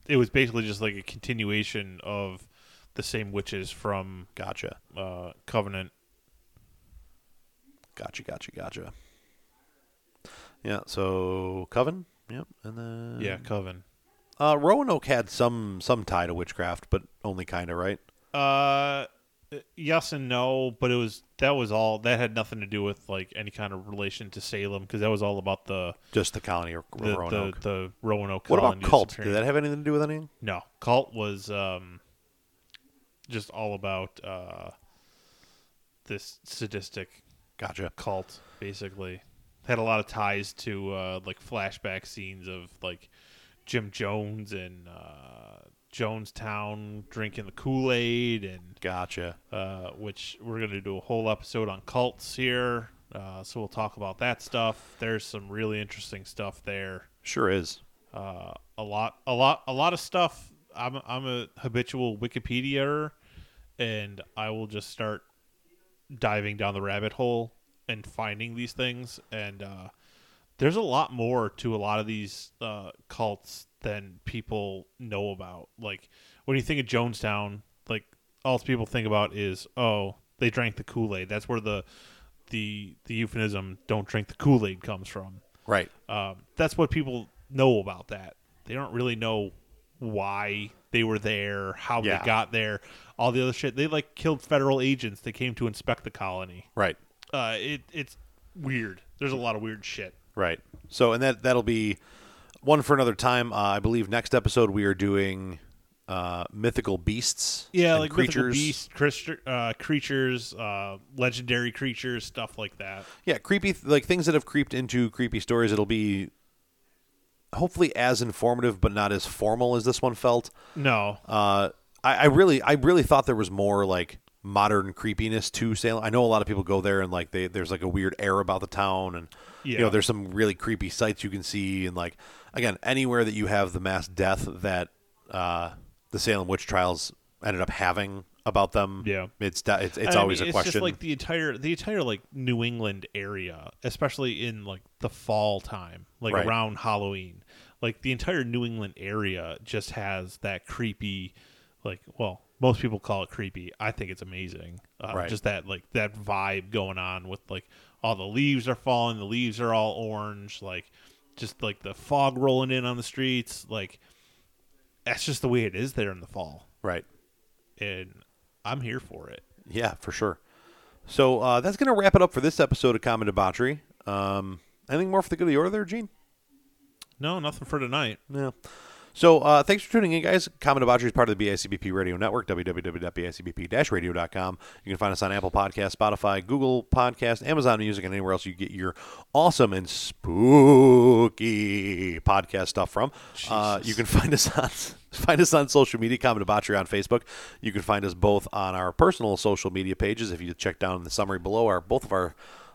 it was basically just like a continuation of the same witches from Gotcha. uh, Covenant. Gotcha. Gotcha. Gotcha. Yeah. So Coven. Yep. And then Yeah, Coven. Uh, Roanoke had some some tie to witchcraft, but only kind of right. Uh, yes and no, but it was that was all that had nothing to do with like any kind of relation to Salem because that was all about the Just the colony of the Roanoke. the, the Roanoke. what about cult? Did that have anything to do with anything? No, cult was um, just all about uh, this sadistic Gotcha. cult. Basically, had a lot of ties to uh, like flashback scenes of like Jim Jones and uh, Jonestown drinking the Kool Aid and Gotcha. uh, which we're going to do a whole episode on cults here. Uh, so we'll talk about that stuff. There's some really interesting stuff there. Sure is. Uh, a lot, a lot, a lot of stuff. I'm I'm a habitual Wikipedia, and I will just start diving down the rabbit hole and finding these things. And uh, there's a lot more to a lot of these uh, cults than people know about. Like when you think of Jonestown, like all people think about is oh they drank the Kool Aid. That's where the the the euphemism "don't drink the Kool Aid" comes from. Right. Um, that's what people know about that. They don't really know why they were there, how Yeah. they got there, all the other shit. They like killed federal agents that came to inspect the colony. Right. Uh, it it's weird. There's a lot of weird shit. Right. So, and that that'll be one for another time. Uh, I believe next episode we are doing uh, mythical beasts. Yeah, and like creatures. mythical beast, creature- uh, creatures, uh, legendary creatures, stuff like that. Yeah, creepy like things that have creeped into creepy stories. It'll be hopefully as informative, but not as formal as this one felt. No, Uh, I, I really, I really thought there was more like modern creepiness to Salem. I know a lot of people go there and like they, there's like a weird air about the town, and you know, there's some really creepy sights you can see, and like again, anywhere that you have the mass death that uh, the Salem witch trials ended up having about them, Yeah. it's it's, it's I always mean, a it's question. just like the entire the entire like New England area, especially in like the fall time, like Right. around Halloween. Like the entire New England area just has that creepy, like well, most people call it creepy. I think it's amazing. Uh, Right. Just that like that vibe going on with like all the leaves are falling, the leaves are all orange, like just like the fog rolling in on the streets, like that's just the way it is there in the fall, right. and I'm here for it. Yeah, for sure. So uh, that's going to wrap it up for this episode of Common Debauchery. Um, anything more for the good of the order there, Gene? No, nothing for tonight. No. So uh, thanks for tuning in, guys. Common Debauchery is part of the BICBP Radio Network, www.bicbp-radio.com. You can find us on Apple Podcasts, Spotify, Google Podcasts, Amazon Music, and anywhere else you get your awesome and spooky podcast stuff from. Uh, you can find us on find us on social media, Common Debauchery on Facebook. You can find us both on our personal social media pages. If you check down in the summary below, our both of our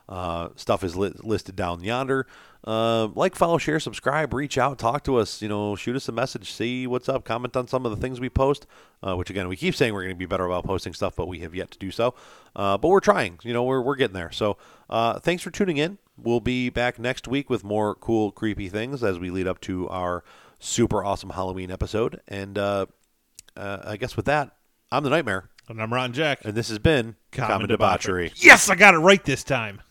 uh, stuff is li- listed down yonder. Uh, like, follow, share, subscribe, reach out, talk to us. You know, shoot us a message, see what's up, comment on some of the things we post. Uh, which again, we keep saying we're going to be better about posting stuff, but we have yet to do so. Uh, but we're trying. You know, we're we're getting there. So, uh, thanks for tuning in. We'll be back next week with more cool, creepy things as we lead up to our super awesome Halloween episode. And uh, uh, I guess with that, I'm the Nightmare, And I'm Ron Jack. and this has been Common, Debauchery. Yes, I got it right this time.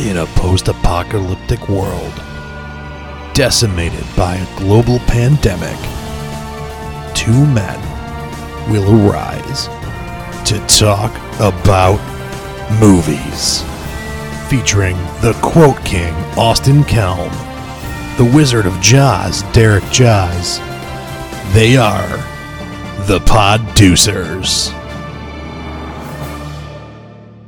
In a post apocalyptic world, decimated by a global pandemic, two men will arise to talk about movies. Featuring the Quote King, Austin Kelm, the Wizard of Jaws, Derek Jaws. They are the Podducers.